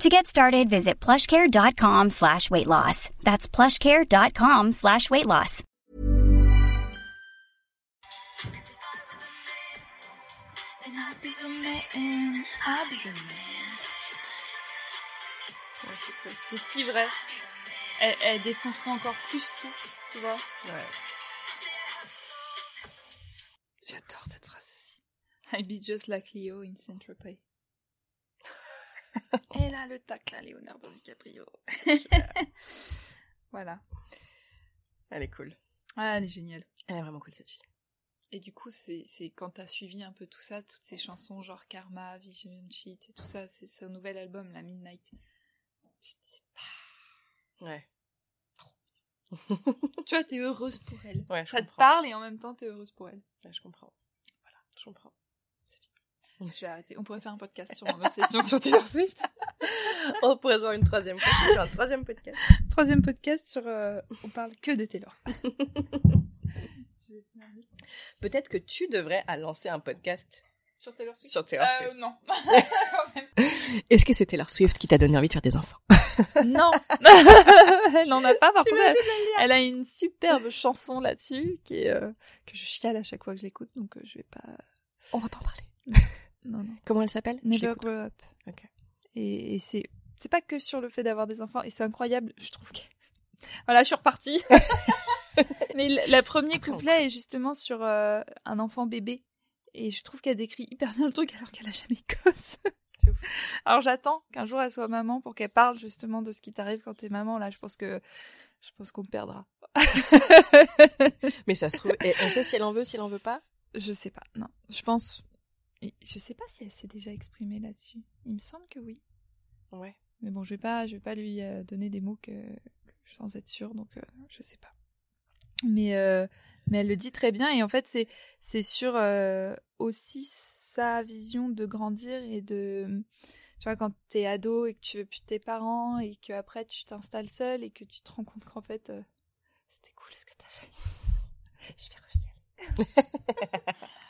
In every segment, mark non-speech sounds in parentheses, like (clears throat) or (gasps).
To get started, visit plushcare.com slash weight loss. That's plushcare.com slash weight loss. Ouais, c'est cool. C'est si vrai. Elle, elle défoncerait encore plus tout, tu vois. Ouais. J'adore cette phrase aussi. I be just like Leo in Saint (laughs) Elle a le tac là, Leonardo DiCaprio. (laughs) voilà. Elle est cool. Ah, elle est géniale. Elle est vraiment cool cette fille. Et du coup, c'est c'est quand t'as suivi un peu tout ça, toutes ces chansons genre Karma, Vision Cheat et tout ça, c'est son nouvel album, la Midnight. Tu te dis, Ouais. tu vois, t'es heureuse pour elle. Ouais, je ça te parle et en même temps, t'es heureuse pour elle. Ouais, je comprends. Voilà, je comprends. Je vais arrêter. On pourrait faire un podcast sur mon obsession (laughs) sur Taylor Swift. On pourrait se voir une troisième sur un troisième podcast. Troisième podcast sur. euh, on parle que de Taylor. (laughs) Peut-être que tu devrais à lancer un podcast Sur Taylor Swift? Sur Taylor Euh, Swift. non. (laughs) Est-ce que c'est Taylor Swift qui t'a donné envie de faire des enfants? Non. elle n'en a pas, par contre. Elle, elle a une superbe chanson là-dessus qui est, euh, que je chiale à chaque fois que je l'écoute, donc euh, je vais pas. On va pas en parler. Non, non. Comment elle s'appelle? Never. Grow Up. Et, et c'est c'est pas que sur le fait d'avoir des enfants, et c'est incroyable, je trouve que. (laughs) Voilà, je suis repartie. (laughs) Mais le, le premier couplet est justement sur euh, un enfant bébé. Et je trouve qu'elle décrit hyper bien le truc alors qu'elle a jamais ouf. (laughs) Alors j'attends qu'un jour elle soit maman pour qu'elle parle justement de ce qui t'arrive quand t'es maman. Là, je pense que je pense qu'on perdra. Mais ça se trouve, et on sait si elle en veut, si elle en veut pas? Je sais pas. Non, je pense. Je sais pas si elle s'est déjà exprimée là-dessus. Il me semble que oui. Ouais. Mais bon, je vais pas, je vais pas lui euh, donner des mots que, que sans être sûre, donc euh, je sais pas. Mais euh, mais elle le dit très bien et en fait c'est c'est sur euh, aussi sa vision de grandir et de tu vois quand t'es ado et que tu veux plus tes parents et que après tu t'installes seul et que tu te rends compte qu'en fait c'était cool ce que t'as fait. (laughs) Je vais rechialer. (laughs)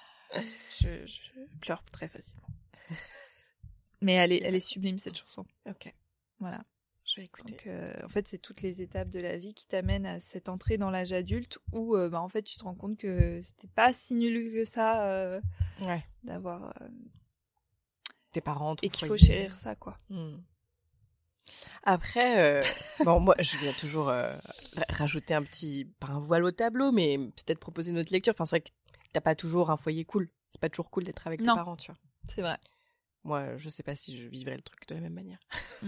je, je pleure très facilement. (laughs) Mais elle est, elle est sublime cette chanson. Ok. Voilà. Je vais écouter. Donc, euh, en fait, c'est toutes les étapes de la vie qui t'amènent à cette entrée dans l'âge adulte où, euh, bah, en fait, tu te rends compte que c'était pas si nul que ça euh, Ouais. d'avoir Tes parents. et qu'il faut chérir ça, quoi. Hmm. Après, (laughs) bon, moi, je viens toujours ra- rajouter un petit, pas un voile au tableau, mais peut-être proposer une autre lecture. Enfin, c'est vrai que t'as pas toujours un foyer cool. C'est pas toujours cool d'être avec Non. tes parents, tu vois. C'est vrai. Moi, je sais pas si je vivrais le truc de la même manière. (laughs)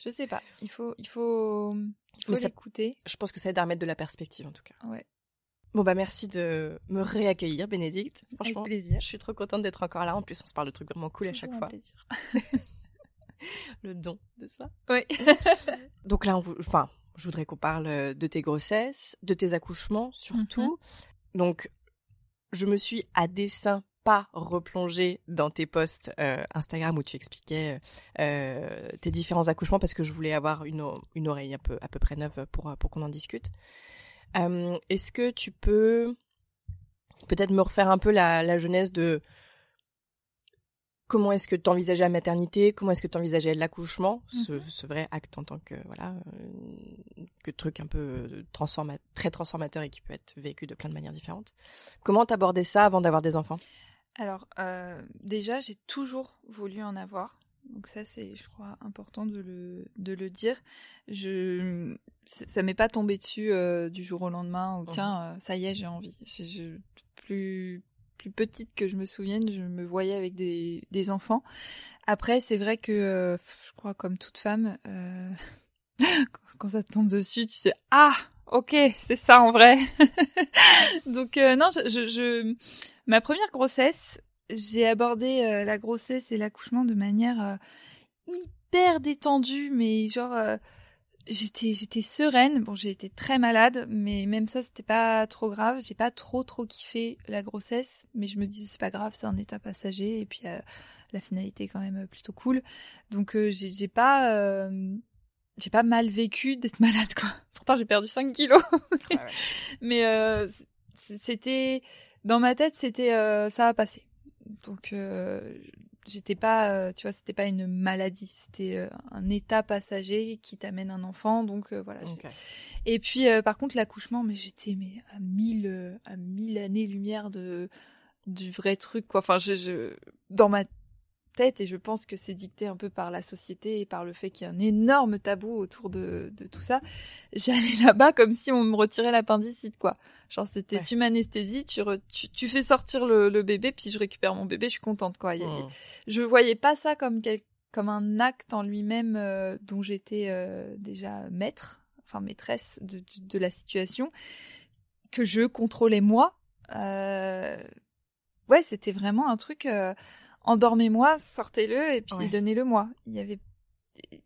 Je sais pas. Il faut, il faut, il faut l'écouter. Je pense que ça aide à remettre de la perspective, en tout cas. Ouais. Bon, bah, merci de me réaccueillir, Bénédicte. Avec Franchement, plaisir. je suis trop contente d'être encore là. En plus, on se parle de trucs vraiment cool à chaque un fois. plaisir. (laughs) Le don de soi. Oui. (laughs) Donc là, on enfin, je voudrais qu'on parle euh, de tes grossesses, de tes accouchements surtout. Donc, je me suis à dessein pas replongée dans tes posts euh, Instagram où tu expliquais euh, tes différents accouchements parce que je voulais avoir une, oreille un peu, à peu près neuve pour, euh, qu'on en discute. Euh, Est-ce que tu peux peut-être me refaire un peu la, la genèse de comment est-ce que tu envisageais la maternité, comment est-ce que tu envisageais l'accouchement, ce, Mhm. ce vrai acte en tant que voilà euh, que truc un peu euh, transforma très transformateur et qui peut être vécu de plein de manières différentes. Comment t'abordais ça avant d'avoir des enfants? Alors, euh, déjà, j'ai toujours voulu en avoir. Donc ça, c'est, je crois, important de le, de le dire. Je, ça m'est pas tombé dessus euh, du jour au lendemain. Ou Mhm. tiens, ça y est, j'ai envie. Je, je- plus, plus petite que je me souvienne, je me voyais avec des, enfants. Après, c'est vrai que, euh, je crois, comme toute femme, euh, (laughs) quand, ça tombe dessus, tu te dis ah, ok, c'est ça en vrai. (laughs) Donc euh, non, je, ma première grossesse, j'ai abordé la grossesse et l'accouchement de manière hyper détendue, mais genre j'étais j'étais sereine. Bon, j'ai été très malade, mais même ça c'était pas trop grave. J'ai pas trop trop kiffé la grossesse, mais je me disais c'est pas grave, c'est un état passager et puis euh, la finalité est quand même plutôt cool. Donc euh, j'ai pas euh, j'ai pas mal vécu d'être (laughs) malade quoi. Pourtant j'ai perdu 5 kilos. (laughs) Mais euh, c- c'était dans ma tête, c'était euh, ça va passer. Donc euh, j'étais pas, euh, tu vois, c'était pas une maladie, c'était euh, un état passager qui t'amène un enfant. Donc euh, voilà. Et puis euh, par contre l'accouchement, mais j'étais mais à mille à mille années lumière de du vrai truc quoi. Enfin je, je dans ma tête et je pense que c'est dicté un peu par la société et par le fait qu'il y a un énorme tabou autour de, de tout ça. J'allais (laughs) là-bas comme si on me retirait l'appendicite, quoi. Genre, c'était, Ouais. tu m'anesthésies, tu, tu, tu fais sortir le, le bébé, puis je récupère mon bébé, je suis contente, quoi. Il Hmm. Je voyais pas ça comme, quel- comme un acte en lui-même euh, dont j'étais euh, déjà maître, enfin maîtresse de, de, de la situation, que je contrôlais moi. Euh, Ouais, c'était vraiment un truc... euh, endormez-moi, sortez-le et puis Ouais. donnez-le-moi. Il y avait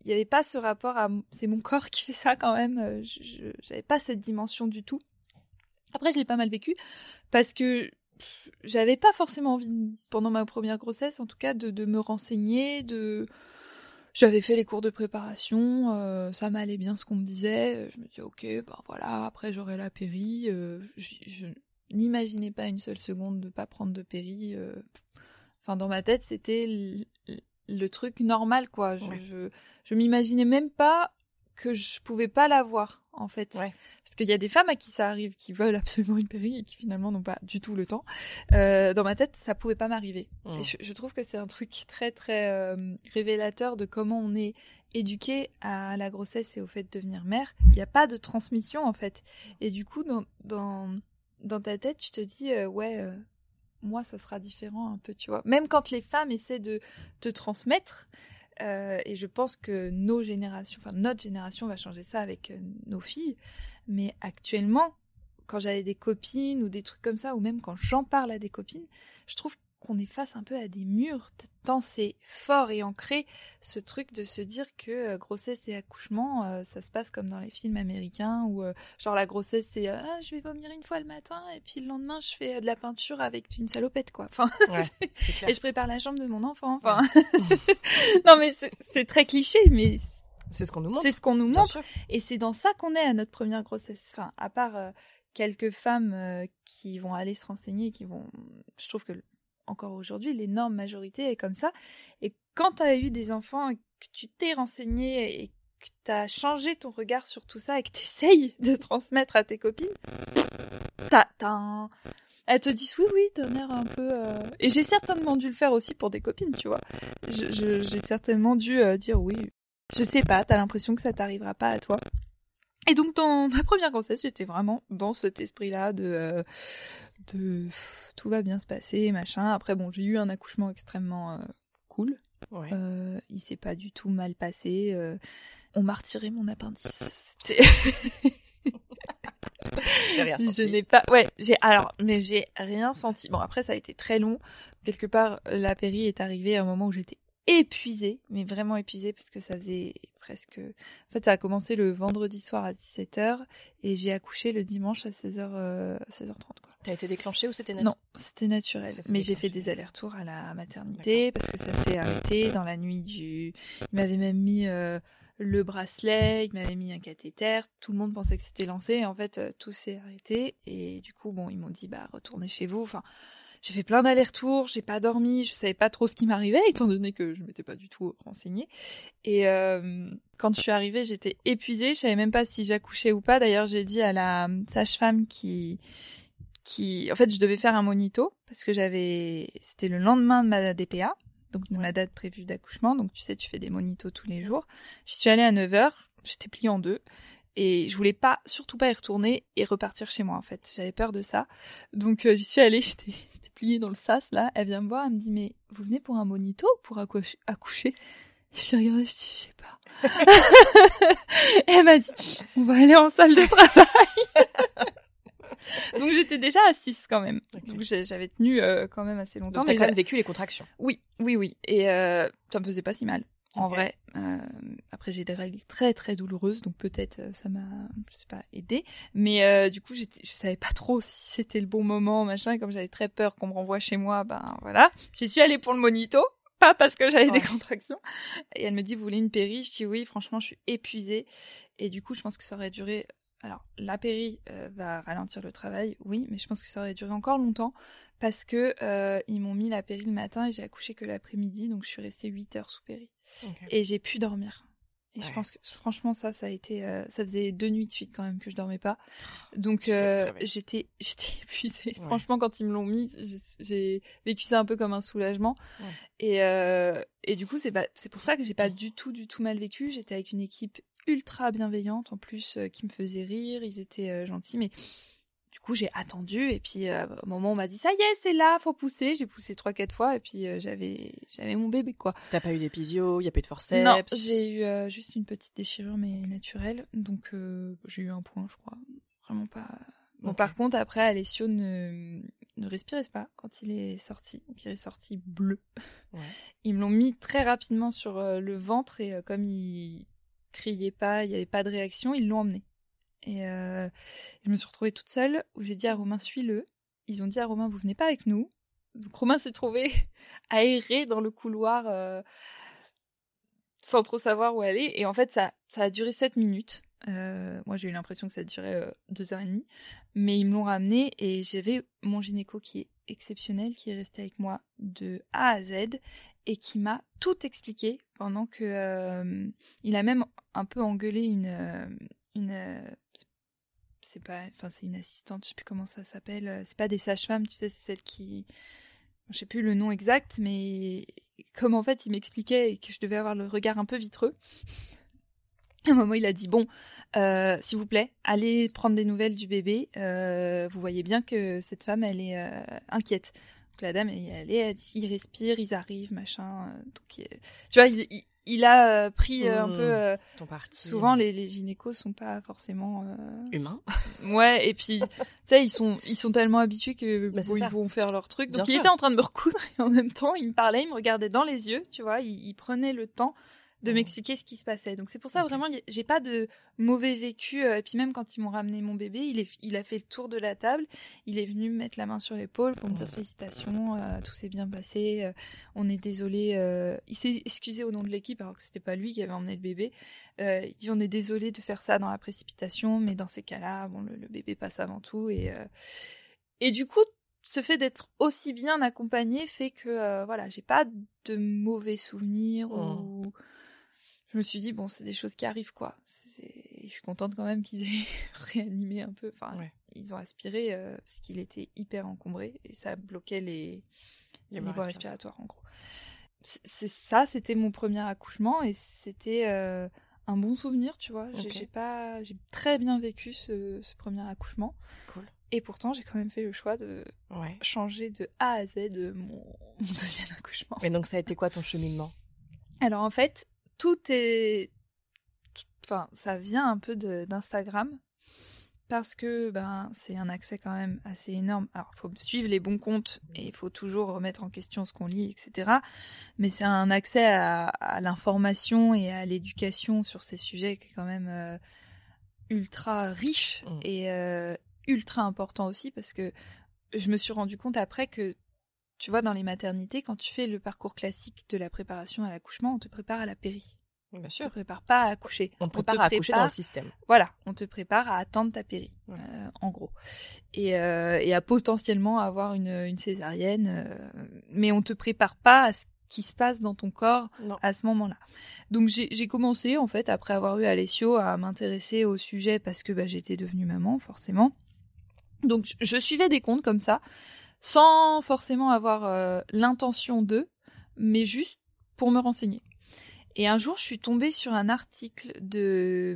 il y avait pas ce rapport à c'est mon corps qui fait ça quand même. euh, Je j'avais pas cette dimension du tout. Après, je l'ai pas mal vécu parce que j'avais pas forcément envie pendant ma première grossesse, en tout cas, de, de me renseigner, de j'avais fait les cours de préparation, euh, ça m'allait bien ce qu'on me disait. Je me disais ok, ben voilà, après j'aurai la péri. euh, je, je n'imaginais pas une seule seconde de pas prendre de péri. euh, Enfin, dans ma tête, c'était le truc normal, quoi. Je, Ouais. je, je m'imaginais même pas que je pouvais pas l'avoir, en fait. Ouais. Parce qu'il y a des femmes à qui ça arrive, qui veulent absolument une péri et qui finalement n'ont pas du tout le temps. Euh, dans ma tête, ça pouvait pas m'arriver. Mm. Et je, je trouve que c'est un truc très, très euh, révélateur de comment on est éduqué à la grossesse et au fait de devenir mère. Il n'y a pas de transmission, en fait. Et du coup, dans, dans, dans ta tête, tu te dis, euh, ouais, moi, ça sera différent un peu, tu vois. Même quand les femmes essaient de te transmettre, euh, et je pense que nos générations, enfin notre génération va changer ça avec euh, nos filles, mais actuellement, quand j'avais des copines ou des trucs comme ça, ou même quand j'en parle à des copines, je trouve qu'on est face un peu à des murs, tant c'est fort et ancré ce truc de se dire que euh, grossesse et accouchement, euh, ça se passe comme dans les films américains où euh, genre la grossesse c'est euh, ah, je vais vomir une fois le matin et puis le lendemain je fais de la peinture avec une salopette quoi. Enfin, (laughs) Ouais, c'est clair. et je prépare la chambre de mon enfant. Enfin, (laughs) non mais c'est- très cliché, mais C'est ce qu'on nous montre. c'est ce qu'on nous montre et c'est dans ça qu'on est à notre première grossesse. Enfin, à part quelques femmes qui vont aller se renseigner, qui vont, je trouve que encore aujourd'hui l'énorme majorité est comme ça. Et quand tu as eu des enfants, que tu t'es renseigné et que tu as changé ton regard sur tout ça et que tu essayes (laughs) de transmettre à tes copines, t'as, t'as un... Elles te disent oui, oui, d'un air un peu... euh, Et j'ai certainement dû le faire aussi pour des copines, tu vois. J'ai certainement dû euh, dire oui, je sais pas, t'as l'impression que ça t'arrivera pas à toi. Et donc dans (laughs) ma première grossesse, j'étais vraiment dans cet esprit-là de, euh, de pff, tout va bien se passer, machin. Après bon, j'ai eu un accouchement extrêmement euh, cool. Ouais. Euh, il s'est pas du tout mal passé. on m'a retiré mon appendice. (laughs) C'était J'ai rien (laughs) senti. je n'ai pas. Ouais, j'ai. Alors, mais j'ai rien senti. Bon, après, ça a été très long. Quelque part, la péri est arrivée à un moment où j'étais épuisée, mais vraiment épuisée, parce que ça faisait presque. En fait, ça a commencé le vendredi soir à 17h et j'ai accouché le dimanche à 16h, euh, 16h30, quoi. T'as été déclenché ou c'était naturel Non, c'était naturel. Ça Mais j'ai fait des allers-retours à la maternité parce que ça s'est arrêté dans la nuit du. Il m'avait même mis euh, le bracelet, il m'avait mis un cathéter, tout le monde pensait que c'était lancé, et en fait, euh, tout s'est arrêté, et du coup, bon, ils m'ont dit, bah, retournez chez vous, enfin, j'ai fait plein d'allers-retours, j'ai pas dormi, je savais pas trop ce qui m'arrivait, étant donné que je m'étais pas du tout renseignée. Et euh, quand je suis arrivée, j'étais épuisée, je savais même pas si j'accouchais ou pas. D'ailleurs, j'ai dit à la sage-femme qui, qui, en fait, je devais faire un monito parce que j'avais, c'était le lendemain de ma DPA, donc de ma date prévue d'accouchement. Donc tu sais, tu fais des monitos tous les jours. Je suis allée à 9h, j'étais pliée en deux. Et je voulais pas, surtout pas y retourner et repartir chez moi en fait. J'avais peur de ça. Donc euh, j'y suis allée, (laughs) j'étais pliée dans le sas là. Elle vient me voir, elle me dit mais vous venez pour un monito ou pour accoucher? Je l'ai regardée, je dis je sais pas. (laughs) elle m'a dit on va aller en salle de travail. (laughs) Donc j'étais déjà à 6 quand même. Donc j'avais tenu euh, quand même assez longtemps. Donc t'as quand même vécu les contractions. Oui, oui, oui. Et euh, ça me faisait pas si mal en vrai. Euh, après, j'ai des règles très très douloureuses, donc peut-être euh, ça m'a, je sais pas, aidé. Mais euh, du coup, je savais pas trop si c'était le bon moment, machin. comme j'avais très peur qu'on me renvoie chez moi, ben voilà. J'y suis allée pour le monito, pas parce que j'avais des contractions. Et elle me dit, vous voulez une péri Je dis oui. Franchement, je suis épuisée. Et du coup, je pense que ça aurait duré. Alors, la péri va ralentir le travail, oui, mais je pense que ça aurait duré encore longtemps parce que ils m'ont mis la péri le matin et j'ai accouché que l'après-midi, donc je suis restée 8 heures sous péri. Et j'ai pu dormir. Et je pense que franchement ça, ça a été, euh, ça faisait deux nuits de suite quand même que je dormais pas. Donc euh, j'étais, (laughs) j'étais épuisée. Franchement, quand ils me l'ont mis, j'ai vécu ça un peu comme un soulagement. Et euh, et du coup c'est c'est pour ça que j'ai pas du tout, du tout mal vécu. J'étais avec une équipe ultra bienveillante en plus qui me faisait rire. Ils étaient gentils, mais coup, j'ai attendu et puis euh, au moment où on m'a dit ça y est, c'est là, faut pousser, j'ai poussé trois quatre fois et puis euh, j'avais j'avais mon bébé quoi. T'as pas eu d'épisio, y a pas eu de forceps? Non, j'ai eu euh, juste une petite déchirure mais naturelle, donc j'ai eu un point, je crois, vraiment pas. Bon, par contre, après, Alessio ne, ne respirait pas quand il est sorti. Donc, il est sorti bleu. Ouais. Ils me l'ont mis très rapidement sur le ventre et comme il criait pas, il n'y avait pas de réaction, ils l'ont emmené. Et euh, je me suis retrouvée toute seule, où j'ai dit à Romain, suis-le. Ils ont dit à Romain, vous venez pas avec nous? Donc Romain s'est trouvé (laughs) aéré dans le couloir euh, sans trop savoir où aller. Et en fait, ça, ça a duré 7 minutes. Euh, moi, j'ai eu l'impression que ça euh, deux heures et demie. Mais ils me l'ont ramené et j'avais mon gynéco qui est exceptionnel, qui est resté avec moi de A à Z et qui m'a tout expliqué pendant que il a même un peu engueulé une une c'est pas enfin c'est une assistante je sais plus comment ça s'appelle euh, c'est pas des sages-femmes tu sais c'est celle qui je sais plus le nom exact mais comme en fait il m'expliquait que je devais avoir le regard un peu vitreux (laughs) à un moment il a dit bon euh, s'il vous plaît allez prendre des nouvelles du bébé euh, vous voyez bien que cette femme elle est inquiète. Donc la dame elle y allait elle il respire ils arrivent machin donc tu vois il a euh, pris euh, un peu euh, ton parti. souvent les, les gynécos sont pas forcément humains. (laughs) Ouais et puis tu sais ils sont ils sont tellement habitués que bah, ils vont faire leur truc. Donc il était en train de me recoudre et en même temps il me parlait il me regardait dans les yeux tu vois il, il prenait le temps de mmh. m'expliquer ce qui se passait. Donc c'est pour ça vraiment j'ai pas de mauvais vécu. Euh, et puis même quand ils m'ont ramené mon bébé, il, est, il a fait le tour de la table. Il est venu me mettre la main sur l'épaule pour me dire félicitations, euh, tout s'est bien passé. Euh, on est désolé. il s'est excusé au nom de l'équipe alors que c'était pas lui qui avait emmené le bébé. il dit on est désolé de faire ça dans la précipitation, mais dans ces cas-là, bon le, bébé passe avant tout et et du coup ce fait d'être aussi bien accompagné fait que voilà j'ai pas de mauvais souvenirs ou mmh je me suis dit, bon, c'est des choses qui arrivent, quoi. Je suis contente quand même qu'ils aient (laughs) réanimé un peu. Enfin, ils ont aspiré euh, parce qu'il était hyper encombré et ça bloquait les, les, voies respiratoires, en gros. C'est ça, c'était mon premier accouchement et c'était euh, un bon souvenir, tu vois. J'ai pas, j'ai très bien vécu ce, ce, premier accouchement. Cool. Et pourtant, j'ai quand même fait le choix de changer de A à Z mon, mon deuxième (laughs) accouchement. Et donc, ça a été quoi ton cheminement? Alors en fait, tout est. Enfin, ça vient un peu d'Instagram parce que ben c'est un accès quand même assez énorme. Alors, il faut suivre les bons comptes et il faut toujours remettre en question ce qu'on lit, etc. Mais c'est un accès à, l'information et à l'éducation sur ces sujets qui est quand même euh, ultra riche mmh. et euh, ultra important aussi parce que je me suis rendu compte après que tu vois, dans les maternités, quand tu fais le parcours classique de la préparation à l'accouchement, on te prépare à la péri. Bien On sûr. te prépare pas à accoucher. On te prépare à accoucher dans le système. Voilà, on te prépare à attendre ta péri, Ouais. euh, en gros, et, euh, et à potentiellement avoir une, une césarienne, euh, mais on te prépare pas à ce qui se passe dans ton corps Non. à ce moment-là. Donc j'ai j'ai commencé en fait après avoir eu Alessio à m'intéresser au sujet parce que bah, j'étais devenue maman forcément. Donc je, je suivais des comptes comme ça, sans forcément avoir euh, l'intention d'eux, mais juste pour me renseigner. Et un jour, je suis tombée sur un article de,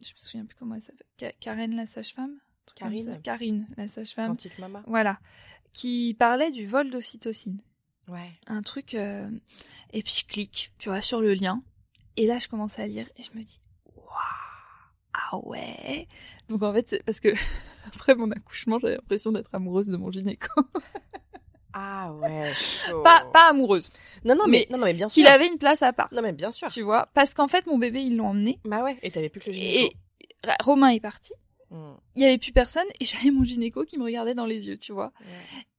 je me souviens plus comment elle s'appelle, Ka- Karen la sage-femme, Karine. Karine la sage-femme, Quantique Mama. voilà, qui parlait du vol d'ocytocine Ouais. un truc euh, et puis je clique tu vois sur le lien et là je commence à lire et je me dis waouh ah ouais donc en fait parce que (laughs) après mon accouchement j'avais l'impression d'être amoureuse de mon gynéco (laughs) Ah ouais. chaud. pas pas amoureuse Non non mais, mais non non mais bien sûr. qu'il avait une place à part Non mais bien sûr. tu vois parce qu'en fait mon bébé ils l'ont emmené Bah ouais. Et t'avais plus que le et gynéco. Ra- Romain est parti Mm. il y avait plus personne et (laughs) j'avais mon gynéco qui me regardait dans les yeux tu vois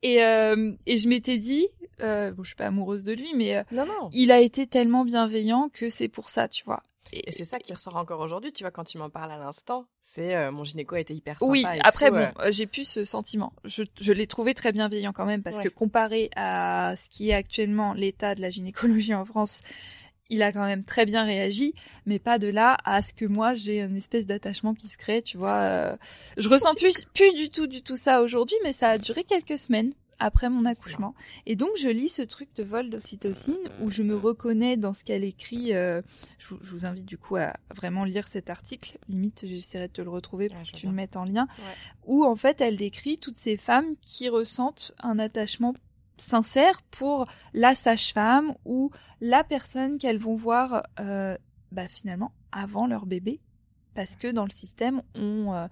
et euh, et je m'étais dit euh, bon je suis pas amoureuse de lui mais euh, Non non. il a été tellement bienveillant que c'est pour ça tu vois Et c'est ça qui ressort encore aujourd'hui, tu vois, quand tu m'en parles à l'instant. C'est euh, mon gynéco a été hyper sympa. Oui, et après, tout, bon, euh. euh, j'ai plus ce sentiment. Je, je l'ai trouvé très bienveillant quand même, parce Ouais. que comparé à ce qui est actuellement l'état de la gynécologie en France, il a quand même très bien réagi, mais pas de là à ce que moi j'ai une espèce d'attachement qui se crée, tu vois. euh, Je ressens plus, plus du tout, du tout ça aujourd'hui, mais ça a duré quelques semaines après mon accouchement. Et donc je lis ce truc de vol d'ocytocine où je me reconnais dans ce qu'elle écrit. euh, je, vous- je vous invite du coup à vraiment lire cet article. Limite, j'essaierai de te le retrouver pour Ah, que tu le mettes en lien. Ouais. Où en fait elle décrit toutes ces femmes qui ressentent un attachement sincère pour la sage-femme ou la personne qu'elles vont voir euh, bah, finalement avant leur bébé. Parce que dans le système, on euh,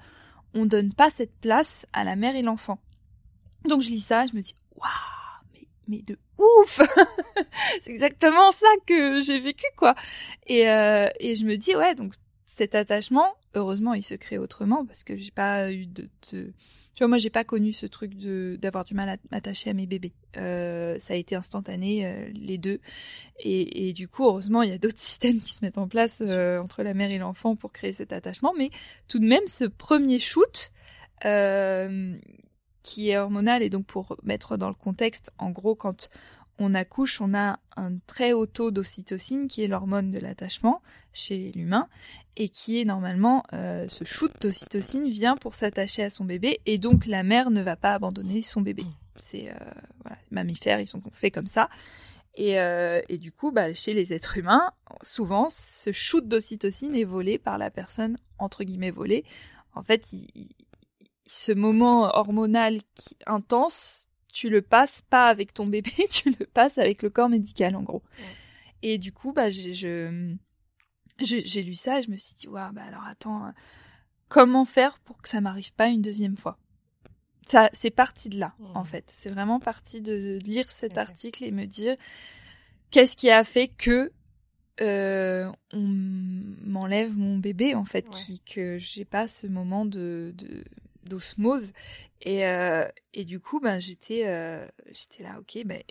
on donne pas cette place à la mère et l'enfant. Donc je lis ça, je me dis waouh, mais de ouf, (laughs) c'est exactement ça que j'ai vécu quoi. Et euh, et je me dis ouais donc cet attachement, heureusement il se crée autrement parce que j'ai pas eu de, tu vois moi j'ai pas connu ce truc de d'avoir du mal à m'attacher à mes bébés. Euh, ça a été instantané euh, les deux et, et du coup heureusement il y a d'autres (laughs) systèmes qui se mettent en place entre la mère et l'enfant pour créer cet attachement mais tout de même ce premier shoot qui est hormonal et donc pour mettre dans le contexte, en gros, quand on accouche, on a un très haut taux d'ocytocine qui est l'hormone de l'attachement chez l'humain et qui est normalement euh, ce shoot d'ocytocine vient pour s'attacher à son bébé et donc la mère ne va pas abandonner son bébé. C'est euh, mammifères, ils sont faits comme ça. Et, euh, et du coup, bah, chez les êtres humains, souvent, ce shoot d'ocytocine est volé par la personne entre guillemets volée. En fait, il- ce moment hormonal qui intense, tu le passes pas avec ton bébé, (laughs) tu le passes avec le corps médical en gros. Et du coup, bah j'ai je, j'ai j'ai lu ça et je me suis dit waouh, bah alors attends, euh, comment faire pour que ça m'arrive pas une deuxième fois? Ça, c'est parti de là en fait. C'est vraiment parti de, de lire cet article et me dire qu'est-ce qui a fait que euh, on m'enlève mon bébé en fait, qui que j'ai pas ce moment de de- d'osmose. Et euh, et du coup ben j'étais euh, j'étais là ok ben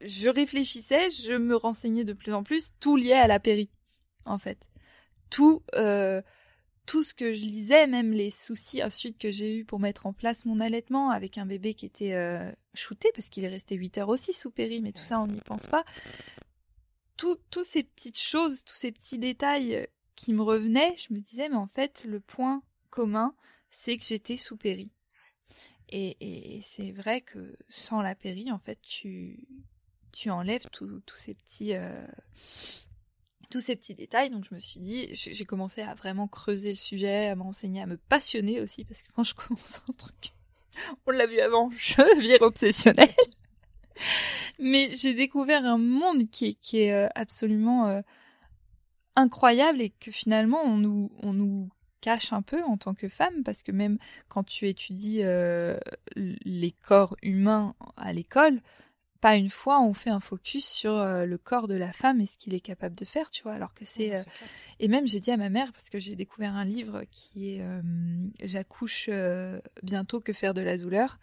je réfléchissais je me renseignais de plus en plus. Tout lié à la péri en fait. Tout euh, tout ce que je lisais même les soucis ensuite que j'ai eu pour mettre en place mon allaitement avec un bébé qui était shooté parce qu'il est resté 8 heures aussi sous péri mais tout ça on n'y pense pas. Tout tous ces petites choses tous ces petits détails qui me revenaient je me disais mais en fait le point commun c'est que j'étais sous péri. Et, c'est vrai que sans la péri, en fait, tu, tu enlèves tous ces petits, euh, tous ces petits détails. Donc je me suis dit, j'ai commencé à vraiment creuser le sujet, à m'enseigner, à me passionner aussi, parce que quand je (laughs) commence un truc, on l'a vu avant, je vire obsessionnelle. Mais j'ai découvert un monde qui est, qui est euh, absolument euh, incroyable et que finalement on nous cache un peu en tant que femme parce que même quand tu étudies euh, les corps humains à l'école, pas une fois on fait un focus sur euh, le corps de la femme et ce qu'il est capable de faire, tu vois, alors que c'est... Ouais, euh. Et même j'ai dit à ma mère, parce que j'ai découvert un livre qui est J'accouche bientôt que faire de la douleur,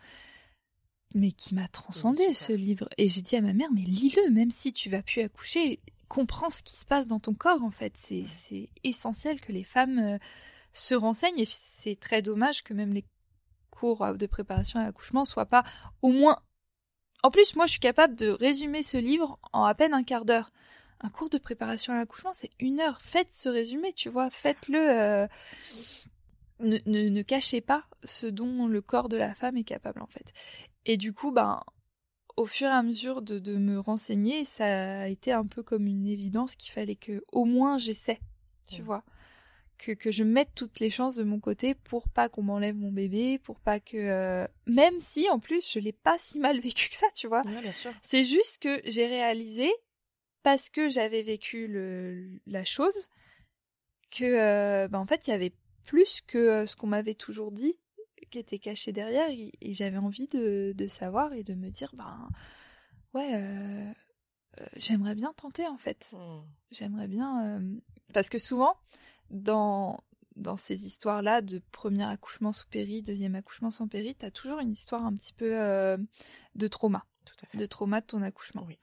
mais qui m'a transcendé ce livre. Et j'ai dit à ma mère, mais lis-le, même si tu vas plus accoucher, comprends ce qui se passe dans ton corps en fait. C'est c'est essentiel que les femmes se renseignent et c'est très dommage que même les cours euh, de préparation à l'accouchement soient pas au moins. En plus, moi, je suis capable de résumer ce livre en à peine un quart d'heure. Un cours de préparation à l'accouchement, c'est une heure. Faites ce résumé, tu vois. Faites-le. euh, Ne, ne, ne cachez pas ce dont le corps de la femme est capable, en fait. Et du coup, ben, au fur et à mesure de, de me renseigner, ça a été un peu comme une évidence qu'il fallait que au moins j'essaie, tu Ouais. vois. Que, que je mette toutes les chances de mon côté pour pas qu'on m'enlève mon bébé, pour pas que... euh, Même si, en plus, je l'ai pas si mal (laughs) vécu que ça, tu vois. Ouais, bien sûr. C'est juste que j'ai réalisé, parce que j'avais vécu le, la chose, que, euh, bah, en fait, il y avait plus que euh, ce qu'on m'avait toujours dit qui était caché derrière, et, et j'avais envie de, de savoir et de me dire, ben, ouais, euh, j'aimerais bien tenter, en fait. Mm. J'aimerais bien... Parce que souvent, dans, dans ces histoires-là de premier accouchement sous péri, deuxième accouchement sans péri, t'as toujours une histoire un petit peu euh, de trauma Tout à fait. de trauma de ton accouchement. Oui.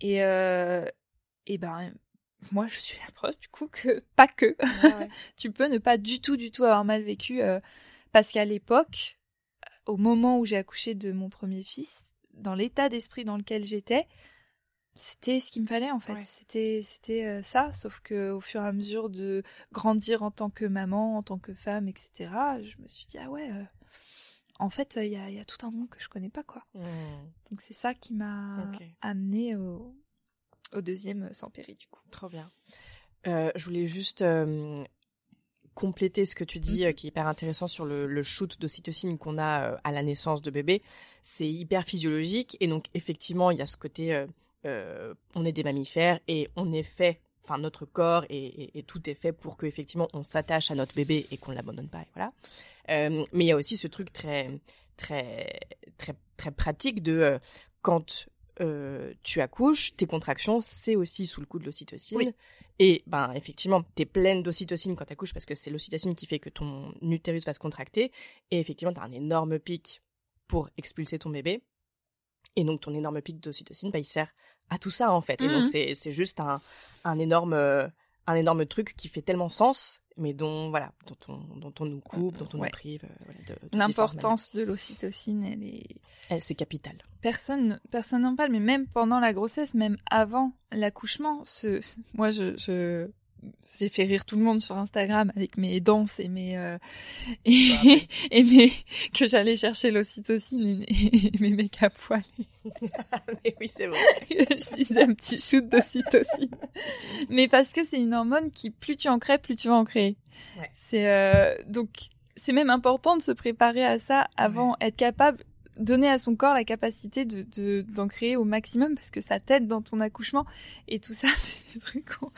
Et, euh, et ben, moi, je suis la preuve du coup que (laughs) pas que. Ouais. (laughs) tu peux ne pas du tout, du tout avoir mal vécu. euh, parce qu'à l'époque, au moment où j'ai accouché de mon premier fils, dans l'état d'esprit dans lequel j'étais, c'était ce qu'il me fallait en fait. Ouais. C'était c'était euh, ça, sauf que au fur et à mesure de grandir en tant que maman, en tant que femme, etc., je me suis dit ah ouais, euh, en fait il y, a, il y a tout un monde que je connais pas quoi. Mm. Donc c'est ça qui m'a Ok. amené au, au deuxième sans péri du coup. Trop bien. Euh, je voulais juste compléter ce que tu dis, Mhm. euh, qui est hyper intéressant sur le, le shoot d'ocytocine qu'on a euh, à la naissance de bébé. C'est hyper physiologique et donc effectivement, il y a ce côté, euh, euh, on est des mammifères et on est fait, enfin notre corps et, et- et tout est fait pour que effectivement on s'attache à notre bébé et qu'on ne l'abandonne pas. Et voilà. Euh, mais il y a aussi ce truc très, très, très, très pratique de euh, quand tu accouches, tes contractions, c'est aussi sous le coup de l'ocytocine. Oui. Et ben effectivement, t'es pleine d'ocytocine quand t'accouches parce que c'est l'ocytocine qui fait que ton utérus va se contracter. Et effectivement, t'as un énorme pic pour expulser ton bébé. Et donc ton énorme pic d'ocytocine, bah, il sert à tout ça en fait. Et donc Mhm. c'est c'est juste un, un énorme euh, un énorme truc qui fait tellement sens, mais dont voilà, dont on, dont on nous coupe, dont on Ouais. nous prive. euh, voilà, de- L'importance de l'ocytocine, elle est. Eh, c'est capital. personne personne n'en parle, mais même pendant la grossesse, même avant l'accouchement, ce, ce- moi je, je j'ai fait rire tout le monde sur Instagram avec mes danses et mes euh, et, (laughs) et mes que j'allais chercher l'ocytocine et, et mes mecs à poil. (laughs) mais oui, c'est vrai. (laughs) je disais un petit shoot d'ocytocine. Mais parce que c'est une hormone qui, plus tu en crées, plus tu vas en créer. Ouais. C'est euh, donc c'est même important de se préparer à ça avant, être capable donner à son corps la capacité de de- d'en créer au maximum parce que ça t'aide dans ton accouchement. Et tout ça (laughs) c'est des trucs qu'on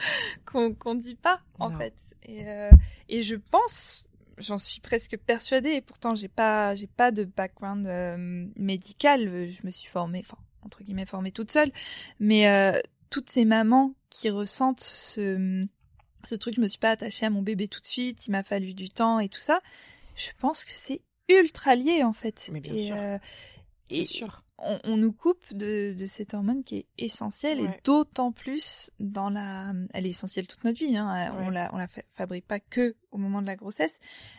qu'on qu'on dit pas en Non. fait. Et euh, et je pense j'en suis presque persuadée et pourtant j'ai pas j'ai pas de background euh, médical. Je me suis formée enfin entre guillemets formée toute seule. Mais euh, toutes ces mamans qui ressentent ce ce truc je me suis pas attachée à mon bébé tout de suite il m'a fallu du temps et tout ça je pense que c'est ultra lié en fait Mais bien et, sûr. euh, et sûr. on, on nous coupe de, de cette hormone qui est essentielle Ouais. et d'autant plus dans la elle est essentielle toute notre vie hein. on Ouais. la on la fa- fabrique pas que au moment de la grossesse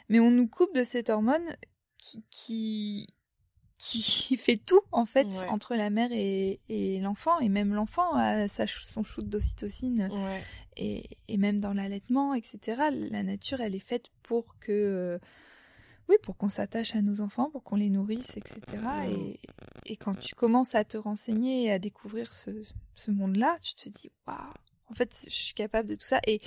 mais on nous coupe de cette hormone qui qui qui (laughs) fait tout en fait Ouais. entre la mère et, et l'enfant et même l'enfant a sa, son shoot d'ocytocine Ouais. et, et même dans l'allaitement, etc. La nature, elle est faite pour que, euh, oui, pour qu'on s'attache à nos enfants, pour qu'on les nourrisse, etc. Mm. Et, et quand tu commences à te renseigner et à découvrir ce, ce monde-là, tu te dis, waouh, en fait, je suis capable de tout ça. Et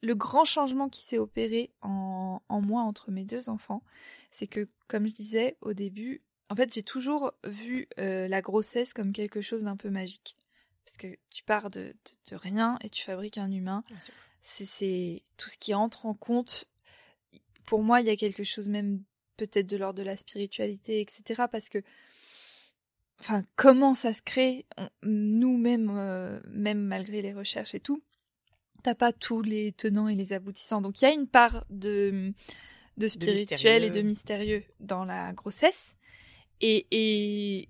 le grand changement qui s'est opéré en, en moi entre mes deux enfants, c'est que, comme je disais au début, en fait, j'ai toujours vu euh, la grossesse comme quelque chose d'un peu magique. Parce que tu pars de, de, de rien et tu fabriques un humain. C'est tout ce qui entre en compte. Pour moi, il y a quelque chose même peut-être de l'ordre de la spiritualité, etc. Parce que, enfin, comment ça se crée Nous-mêmes, euh, même malgré les recherches et tout, t'as pas tous les tenants et les aboutissants. Donc il y a une part de, de spirituel et de mystérieux. mystérieux dans la grossesse. Et, et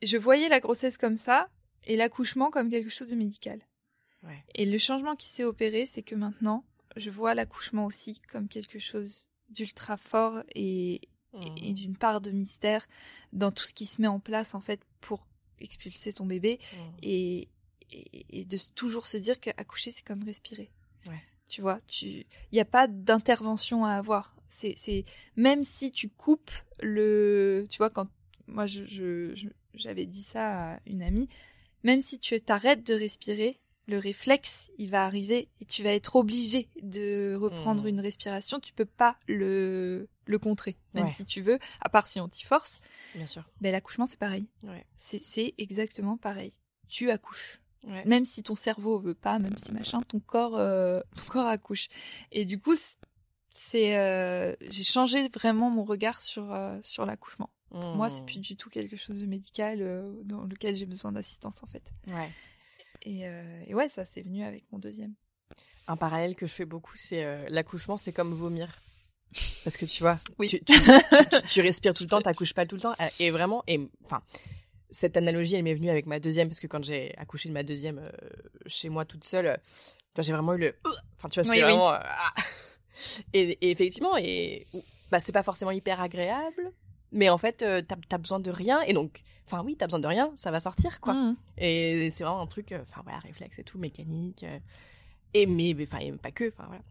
je voyais la grossesse comme ça et l'accouchement comme quelque chose de médical. Ouais. Et le changement qui s'est opéré, c'est que maintenant, je vois l'accouchement aussi comme quelque chose d'ultra fort et, et d'une part de mystère dans tout ce qui se met en place en fait pour expulser ton bébé Mmh. et, et, et de toujours se dire qu'accoucher c'est comme respirer. Ouais. Tu vois, tu il n'y a pas d'intervention à avoir. C'est c'est même si tu coupes le tu vois quand moi je je- je- j'avais dit ça à une amie, même si tu t'arrêtes de respirer, le réflexe, il va arriver et tu vas être obligé de reprendre Mhm. une respiration, tu peux pas le le contrer même Ouais. si tu veux, à part si on t'y force. Bien sûr. Ben l'accouchement c'est pareil. Ouais. C'est exactement pareil. Tu accouches Ouais. même si ton cerveau veut pas, même si machin, ton corps, euh, ton corps accouche. Et du coup, c'est, euh, j'ai changé vraiment mon regard sur euh, sur l'accouchement. Pour moi, c'est Mmh. plus du tout quelque chose de médical dans lequel j'ai besoin d'assistance en fait. Ouais. Et, euh, et ouais, ça c'est venu avec mon deuxième. Un parallèle que je fais beaucoup, c'est euh, l'accouchement, c'est comme vomir. Parce que tu vois, Oui. tu, tu, tu- tu- tu respires tout le (laughs) temps, t'accouches pas tout le temps. Et vraiment, et enfin, cette analogie, elle m'est venue avec ma deuxième, parce que quand j'ai accouché de ma deuxième euh, chez moi toute seule, j'ai vraiment eu le. Enfin, tu vois, c'était Oui, vraiment. ah. et, et effectivement, et bah, c'est pas forcément hyper agréable, mais en fait, euh, t'as as besoin de rien, et donc, enfin, oui, t'as besoin de rien, ça va sortir, quoi. Mhm. Et c'est vraiment un truc, euh, enfin voilà, réflexe et tout, mécanique. euh, et mais, enfin, pas que, enfin voilà.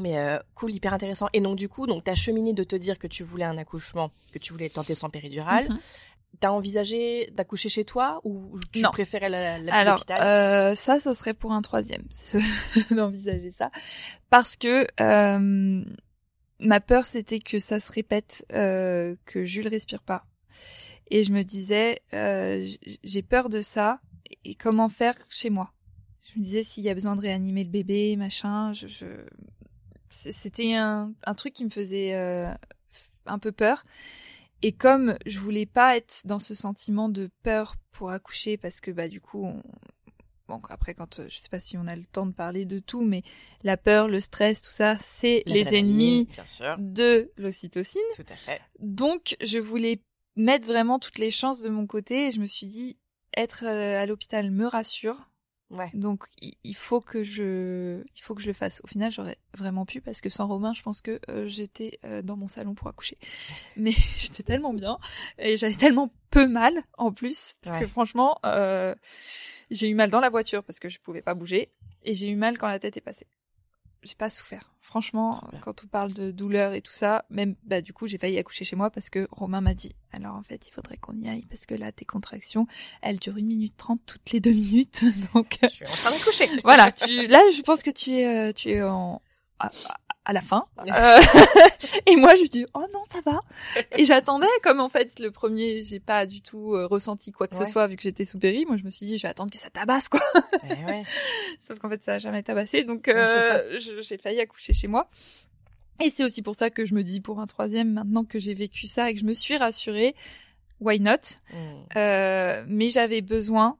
Mais euh, cool, hyper intéressant. Et donc du coup, donc t'as cheminé de te dire que tu voulais un accouchement, que tu voulais tenter sans péridurale. Mhm. T'as envisagé d'accoucher chez toi ou tu Non. préférais la, la Alors, euh, ça, ce serait pour un troisième, (laughs) d'envisager ça. Parce que euh, ma peur, c'était que ça se répète, euh, que Jules respire pas. Et je me disais, euh, j'ai peur de ça, et comment faire chez moi? Je me disais, s'il y a besoin de réanimer le bébé, machin, je... C'était un, truc qui me faisait euh, un peu peur. Et comme je voulais pas être dans ce sentiment de peur pour accoucher, parce que bah du coup. Bon après quand euh, je sais pas si on a le temps de parler de tout, mais la peur, le stress, tout ça, c'est les ennemis Bien sûr, de l'ocytocine. tout à fait. Donc je voulais mettre vraiment toutes les chances de mon côté et je me suis dit être euh, à l'hôpital me rassure. Ouais. Donc il il faut que je il faut que je le fasse. Au final, j'aurais vraiment pu parce que sans Romain, je pense que euh, j'étais euh, dans mon salon pour accoucher. (laughs) Mais (laughs) j'étais tellement bien et j'avais tellement peu mal en plus parce Ouais. que franchement, euh, j'ai eu mal dans la voiture parce que je pouvais pas bouger et j'ai eu mal quand la tête est passée. J'ai pas souffert. Franchement, quand on parle de douleur et tout ça, même bah du coup, j'ai failli accoucher chez moi parce que Romain m'a dit alors en fait, il faudrait qu'on y aille parce que là tes contractions, elles durent une minute trente toutes les deux minutes. (laughs) Donc Je suis en train d'accoucher. (laughs) voilà, tu, là, je pense que tu es, euh, tu es en, à, la fin. Euh, (laughs) et moi, je dis, oh non, ça va. Et j'attendais, comme en fait, le premier, j'ai pas du tout euh, ressenti quoi que Ouais. ce soit vu que j'étais sous péri. Moi, je me suis dit, je vais attendre que ça tabasse, quoi. Eh ouais. (laughs) Sauf qu'en fait, ça a jamais tabassé. Donc, euh, j'ai failli accoucher chez moi. Et c'est aussi pour ça que je me dis, pour un troisième, maintenant que j'ai vécu ça et que je me suis rassurée, why not? Mm. Euh, mais j'avais besoin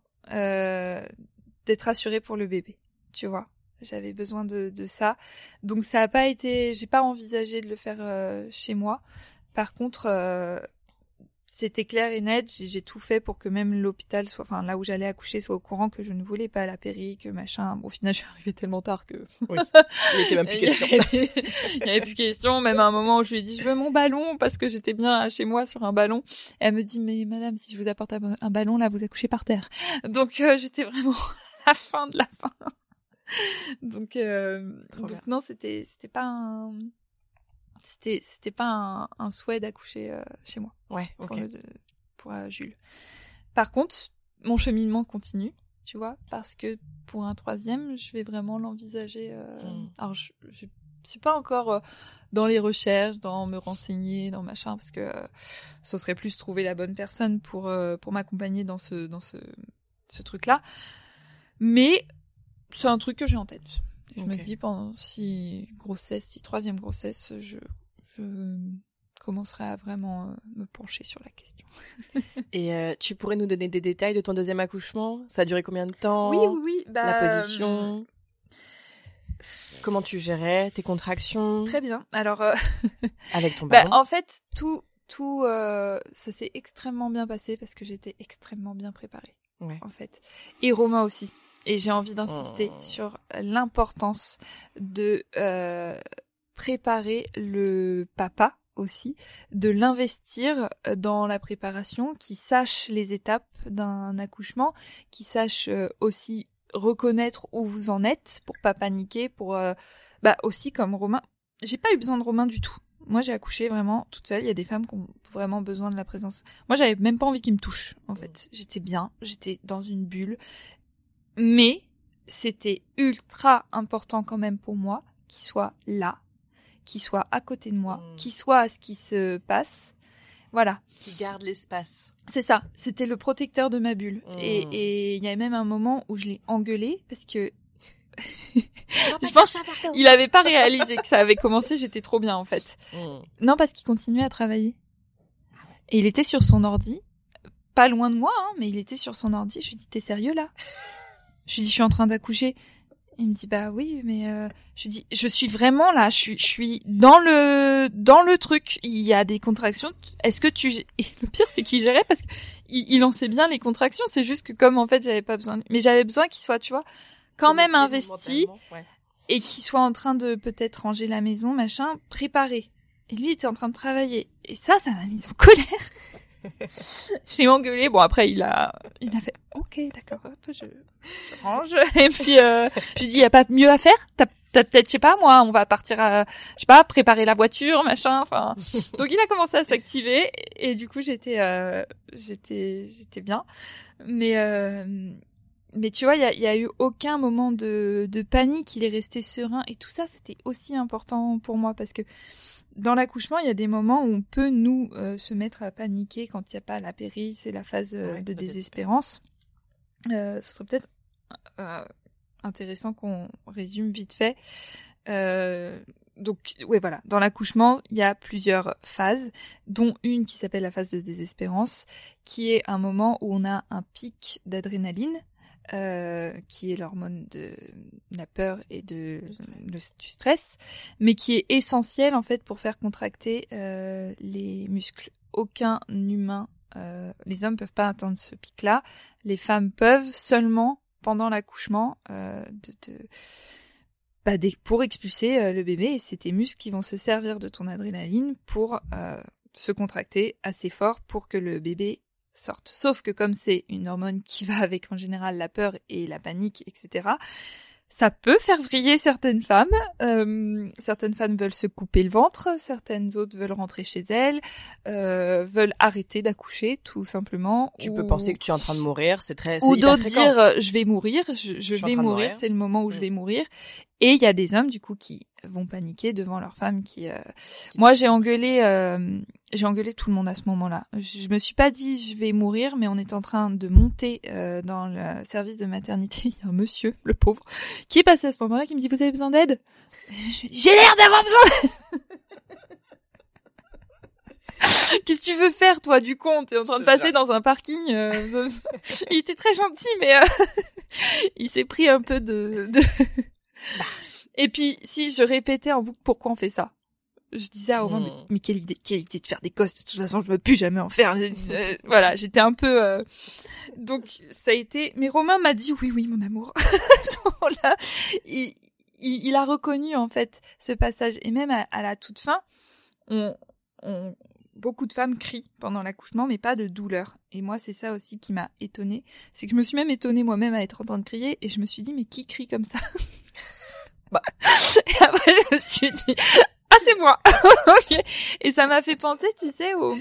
d'être assurée pour le bébé, tu vois. J'avais besoin de, de ça. Donc ça a pas été, j'ai pas envisagé de le faire euh, chez moi. Par contre, euh, c'était clair et net. J'ai tout fait pour que même l'hôpital soit, enfin là où j'allais accoucher, soit au courant que je ne voulais pas la péri, que machin. Bon, au final, (laughs) je suis arrivée tellement tard que Oui. (laughs) Il était même plus question. il y avait- plus question. Même à un moment où je lui ai dit, je veux mon ballon parce que j'étais bien chez moi sur un ballon. Et elle me dit, mais madame, si je vous apporte un un ballon, là, vous accouchez par terre. Donc, euh, j'étais vraiment (laughs) à la fin de la fin. (laughs) donc, euh, donc non, c'était, c'était pas un, c'était, c'était pas un, un souhait d'accoucher euh, chez moi Ouais, pour, ok. le- pour euh, Jules. Par contre, mon cheminement continue, tu vois, parce que pour un troisième, je vais vraiment l'envisager. Mm. Alors, je, je suis pas encore dans les recherches, dans me renseigner, dans machin, parce que ce serait plus trouver la bonne personne pour pour m'accompagner dans ce dans ce ce truc-là. Mais c'est un truc que j'ai en tête. Je me dis pendant si grossesse, si troisième grossesse, je je commencerai à vraiment euh, me pencher sur la question. (laughs) Et euh, tu pourrais nous donner des détails de ton deuxième accouchement? Ça a duré combien de temps? Oui, oui, oui. La bah, position Comment tu gérais tes contractions? Euh, Très bien. Alors, euh, (laughs) avec ton (laughs) bah, ballon? en fait, tout, tout, euh, ça s'est extrêmement bien passé parce que j'étais extrêmement bien préparée, Ouais. en fait. Et Romain aussi. Et j'ai envie d'insister Oh. sur l'importance de euh, préparer le papa aussi, de l'investir dans la préparation, qui sache les étapes d'un accouchement, qui sache euh, aussi reconnaître où vous en êtes pour pas paniquer, pour euh, bah aussi comme Romain. J'ai pas eu besoin de Romain du tout. Moi, j'ai accouché vraiment toute seule. Il y a des femmes qui ont vraiment besoin de la présence. Moi, j'avais même pas envie qu'il me touche. En fait, j'étais bien, j'étais dans une bulle, mais c'était ultra important quand même pour moi qu'il soit là, qu'il soit à côté de moi, Mm. qu'il soit à ce qui se passe. Voilà. Qui garde l'espace. C'est ça, c'était le protecteur de ma bulle. Mm. Et il y a même un moment où je l'ai engueulé parce que (laughs) Je pense il avait pas réalisé que ça avait commencé, j'étais trop bien en fait. Mm. Non, parce qu'il continuait à travailler. Et il était sur son ordi, pas loin de moi, hein, mais il était sur son ordi. Je lui dis, t'es sérieux là? Je lui dis, je suis en train d'accoucher. Il me dit, bah oui, mais euh... je lui dis, je suis vraiment là, je suis, je suis dans le, dans le truc. Il y a des contractions. Est-ce que tu, et le pire, c'est qu'il gérait parce que il, en sait bien les contractions. C'est juste que comme en fait, j'avais pas besoin, mais j'avais besoin qu'il soit, tu vois, quand même investi Ouais. et qui soit en train de peut-être ranger la maison, machin, préparé. Et lui il était en train de travailler. Et ça, ça m'a mise en colère. Je l'ai engueulé. Bon, après, il a, il a fait, ok, d'accord, hop, je, je range. (laughs) Et puis, euh, je lui dis, y a pas mieux à faire? T'as, t'as peut-être, je sais pas, moi, on va partir à, je sais pas, préparer la voiture, machin, enfin. (laughs) Donc, il a commencé à s'activer. Et, du coup, j'étais, euh, j'étais, j'étais bien. Mais, euh, mais tu vois, il y a, eu aucun moment de, de panique, il est resté serein. Et tout ça, c'était aussi important pour moi parce que dans l'accouchement, il y a des moments où on peut, nous, euh, se mettre à paniquer quand il n'y a pas la péri, c'est la phase euh, Ouais, de désespérance. Euh, ce serait peut-être intéressant qu'on résume vite fait. Donc, ouais, voilà. Dans l'accouchement, il y a plusieurs phases, dont une qui s'appelle la phase de désespérance, qui est un moment où on a un pic d'adrénaline, euh, qui est l'hormone de la peur et de Du stress. le- du stress, mais qui est essentiel en fait pour faire contracter euh, les muscles. Aucun humain, euh, les hommes peuvent pas atteindre ce pic-là. Les femmes peuvent seulement pendant l'accouchement de, de bah, des- pour expulser le bébé. Et c'est tes muscles qui vont se servir de ton adrénaline pour se contracter assez fort pour que le bébé sorte. Sauf que comme c'est une hormone qui va avec en général la peur et la panique, etc., ça peut faire vriller certaines femmes. Euh, certaines femmes veulent se couper le ventre, certaines autres veulent rentrer chez elles, euh, veulent arrêter d'accoucher tout simplement. Tu ou- peux penser que tu es en train de mourir, c'est très. ou d'autres dire euh, je vais mourir, je, vais mourir. c'est le moment où je Mm. vais mourir. Et il y a des hommes du coup qui vont paniquer devant leur femme qui. euh, Moi j'ai engueulé, euh, j'ai engueulé tout le monde à ce moment-là. Je, je me suis pas dit je vais mourir, mais on est en train de monter euh, dans le service de maternité. (laughs) Il y a un monsieur, le pauvre, qui est passé à ce moment-là, qui me dit vous avez besoin d'aide? J'ai l'air d'avoir besoin. d'aide. (laughs) Qu'est-ce que tu veux faire, toi, du con? T'es en train de passer dans un parking. (laughs) il était très gentil, mais il s'est pris un peu de. de- Et puis, si je répétais en boucle pourquoi on fait ça, je disais à Romain, Mm. mais, mais quelle idée, quelle idée de faire des gosses. De toute façon, je ne veux plus jamais en faire. Euh, voilà, j'étais un peu. euh, Donc, ça a été. Mais Romain m'a dit oui, oui, mon amour. (laughs) il, il a reconnu en fait ce passage et même à, à la toute fin, on, on- beaucoup de femmes crient pendant l'accouchement, mais pas de douleur. Et moi, c'est ça aussi qui m'a étonnée, c'est que je me suis même étonnée moi-même à être en train de crier et je me suis dit mais qui crie comme ça? (laughs) Bah. Et après, je me suis dit ah c'est moi. (laughs) Et ça m'a fait penser, tu sais, au,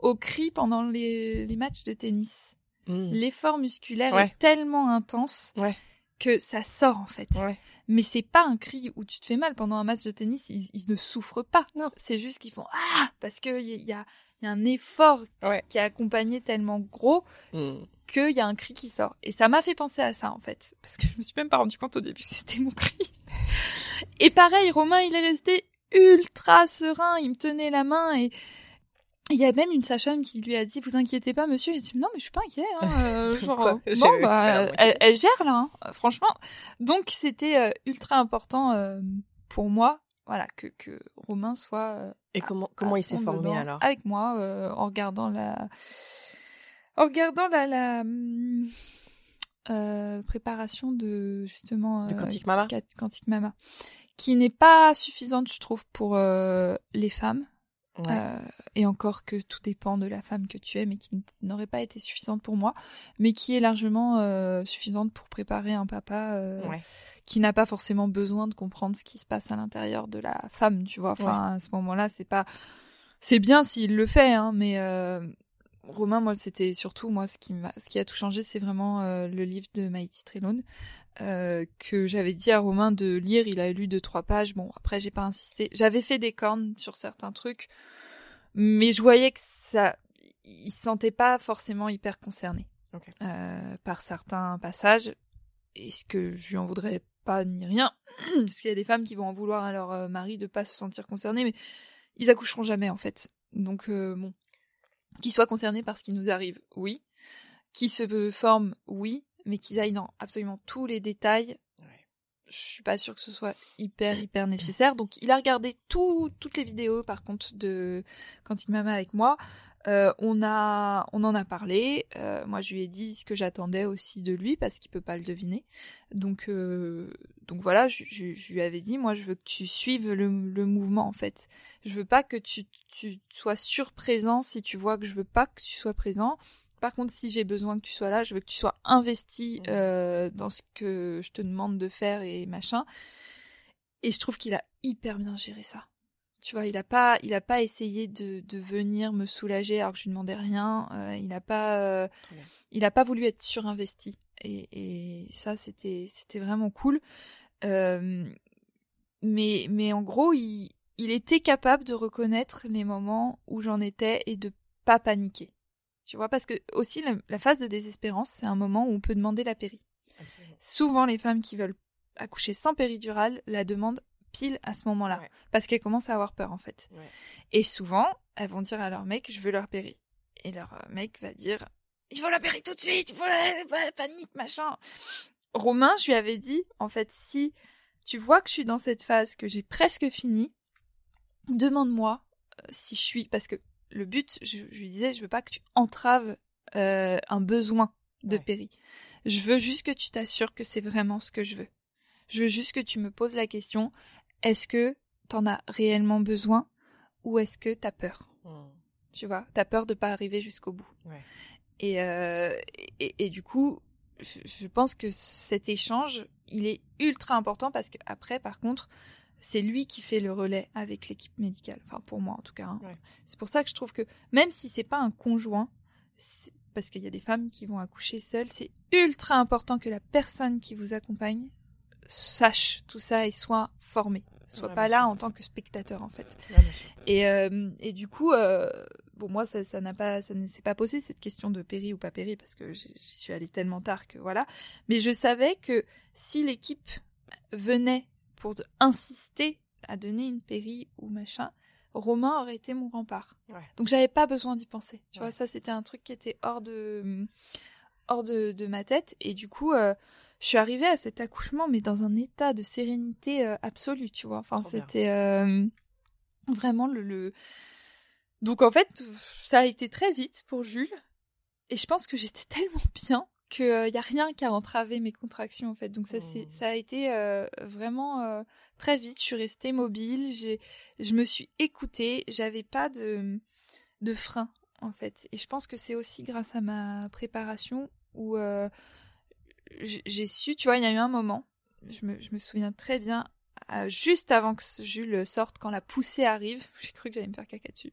au cri pendant les, les matchs de tennis. Mm. L'effort musculaire Ouais. est tellement intense Ouais. que ça sort en fait. Ouais. Mais c'est pas un cri où tu te fais mal pendant un match de tennis, ils, ils ne souffrent pas. Non. C'est juste qu'ils font ah parce que il y, a- il y a, il y a un effort Ouais. qui est accompagné tellement gros Mm. qu'il y a un cri qui sort. Et ça m'a fait penser à ça en fait, parce que je me suis même pas rendu compte au début que c'était mon cri. Et pareil, Romain, il est resté ultra serein, il me tenait la main et il y a même une sage-femme qui lui a dit vous inquiétez pas monsieur il dit non mais je suis pas inquiet hein, (laughs) euh, genre Quoi bon bah elle, elle gère là hein, franchement donc c'était euh, ultra important euh, pour moi voilà que que Romain soit Et comment comment il s'est formé dedans alors avec moi en regardant la en regardant la la hum, préparation de justement de Quantique Mama. Quantique Mama, qui n'est pas suffisante, je trouve, pour les femmes. Euh, et encore que tout dépend de la femme que tu es, mais qui n'aurait pas été suffisante pour moi, mais qui est largement euh, suffisante pour préparer un papa euh, qui n'a pas forcément besoin de comprendre ce qui se passe à l'intérieur de la femme, tu vois. Enfin, à ce moment-là, c'est pas, c'est bien s'il le fait, hein, mais Romain, moi, c'était surtout moi ce qui m'a, ce qui a tout changé, c'est vraiment le livre de Maïti Trelone. Euh, que j'avais dit à Romain de lire, il a lu deux trois pages. Bon, après j'ai pas insisté. J'avais fait des cornes sur certains trucs, mais je voyais que ça, il se sentait pas forcément hyper concerné euh, par certains passages. Et ce que je lui en voudrais pas ni rien, (clears throat) parce qu'il y a des femmes qui vont en vouloir à leur euh, mari de pas se sentir concerné, mais ils accoucheront jamais en fait. Donc bon, qu'ils soient concernés par ce qui nous arrive, oui. Qui se forment, oui mais qu'ils aillent dans absolument tous les détails, je suis pas sûre que ce soit hyper hyper nécessaire. Donc il a regardé toutes les vidéos par contre de quand il m'a avec moi. Euh, on a on en a parlé. Euh, moi je lui ai dit ce que j'attendais aussi de lui parce qu'il peut pas le deviner. Donc euh, donc voilà, je, je, lui avais dit moi je veux que tu suives le, le mouvement en fait. Je veux pas que tu tu sois surprésent si tu vois que je veux pas que tu sois présent par contre, si j'ai besoin que tu sois là, je veux que tu sois investi euh, dans ce que je te demande de faire et machin. Et je trouve qu'il a hyper bien géré ça. Tu vois, il a pas, il a pas essayé de, de venir me soulager alors que je lui demandais rien. Euh, il a pas, euh, il a pas voulu être surinvesti. Et, et ça, c'était, c'était vraiment cool. mais, mais en gros, il, il était capable de reconnaître les moments où j'en étais et de pas paniquer. Tu vois, parce que aussi la, phase de désespérance, c'est un moment où on peut demander la péri. Souvent, les femmes qui veulent accoucher sans péridurale la demandent pile à ce moment-là, parce qu'elles commencent à avoir peur en fait. Et souvent, elles vont dire à leur mec, je veux leur péri. Et leur euh, mec va dire, il faut la péri tout de suite, il faut la, panique, machin. Romain, je lui avais dit, en fait, si tu vois que je suis dans cette phase, que j'ai presque fini, demande-moi euh, si je suis, parce que le but, je, lui disais, je veux pas que tu entraves euh, un besoin de péri. Je veux juste que tu t'assures que c'est vraiment ce que je veux. Je veux juste que tu me poses la question, est-ce que t'en as réellement besoin ou est-ce que t'as peur? Mmh. Tu vois, t'as peur de pas arriver jusqu'au bout. Euh, et, et, du coup, je, pense que cet échange, il est ultra important parce que après, par contre, c'est lui qui fait le relais avec l'équipe médicale. Enfin, pour moi en tout cas. Hein. C'est pour ça que je trouve que même si c'est pas un conjoint, parce qu'il y a des femmes qui vont accoucher seules, c'est ultra important que la personne qui vous accompagne sache tout ça et soit formée, soit pas là en tant que spectateur en fait. et, euh, et du coup, euh, bon moi ça n'a pas, ça ne s'est pas posé cette question de péri ou pas péri parce que j'y suis allée tellement tard que voilà. Mais je savais que si l'équipe venait pour insister à donner une péri ou machin, Romain aurait été mon rempart. Donc j'avais pas besoin d'y penser. Tu vois, ça c'était un truc qui était hors de hors de, ma tête et du coup euh, je suis arrivée à cet accouchement mais dans un état de sérénité euh, absolue, tu vois. Enfin c'était euh, vraiment le, le donc en fait ça a été très vite pour Jules et je pense que j'étais (laughs) tellement bien qu'il n'y a rien qui a entravé mes contractions en fait. Donc ça, c'est, mmh. ça a été euh, vraiment euh, très vite. Je suis restée mobile, j'ai, je me suis écoutée, j'avais pas de, de frein en fait. Et je pense que c'est aussi grâce à ma préparation où euh, j'ai su, tu vois, il y a eu un moment, je me, je me souviens très bien, juste avant que Jules sorte, quand la poussée arrive, (laughs) j'ai cru que j'allais me faire caca dessus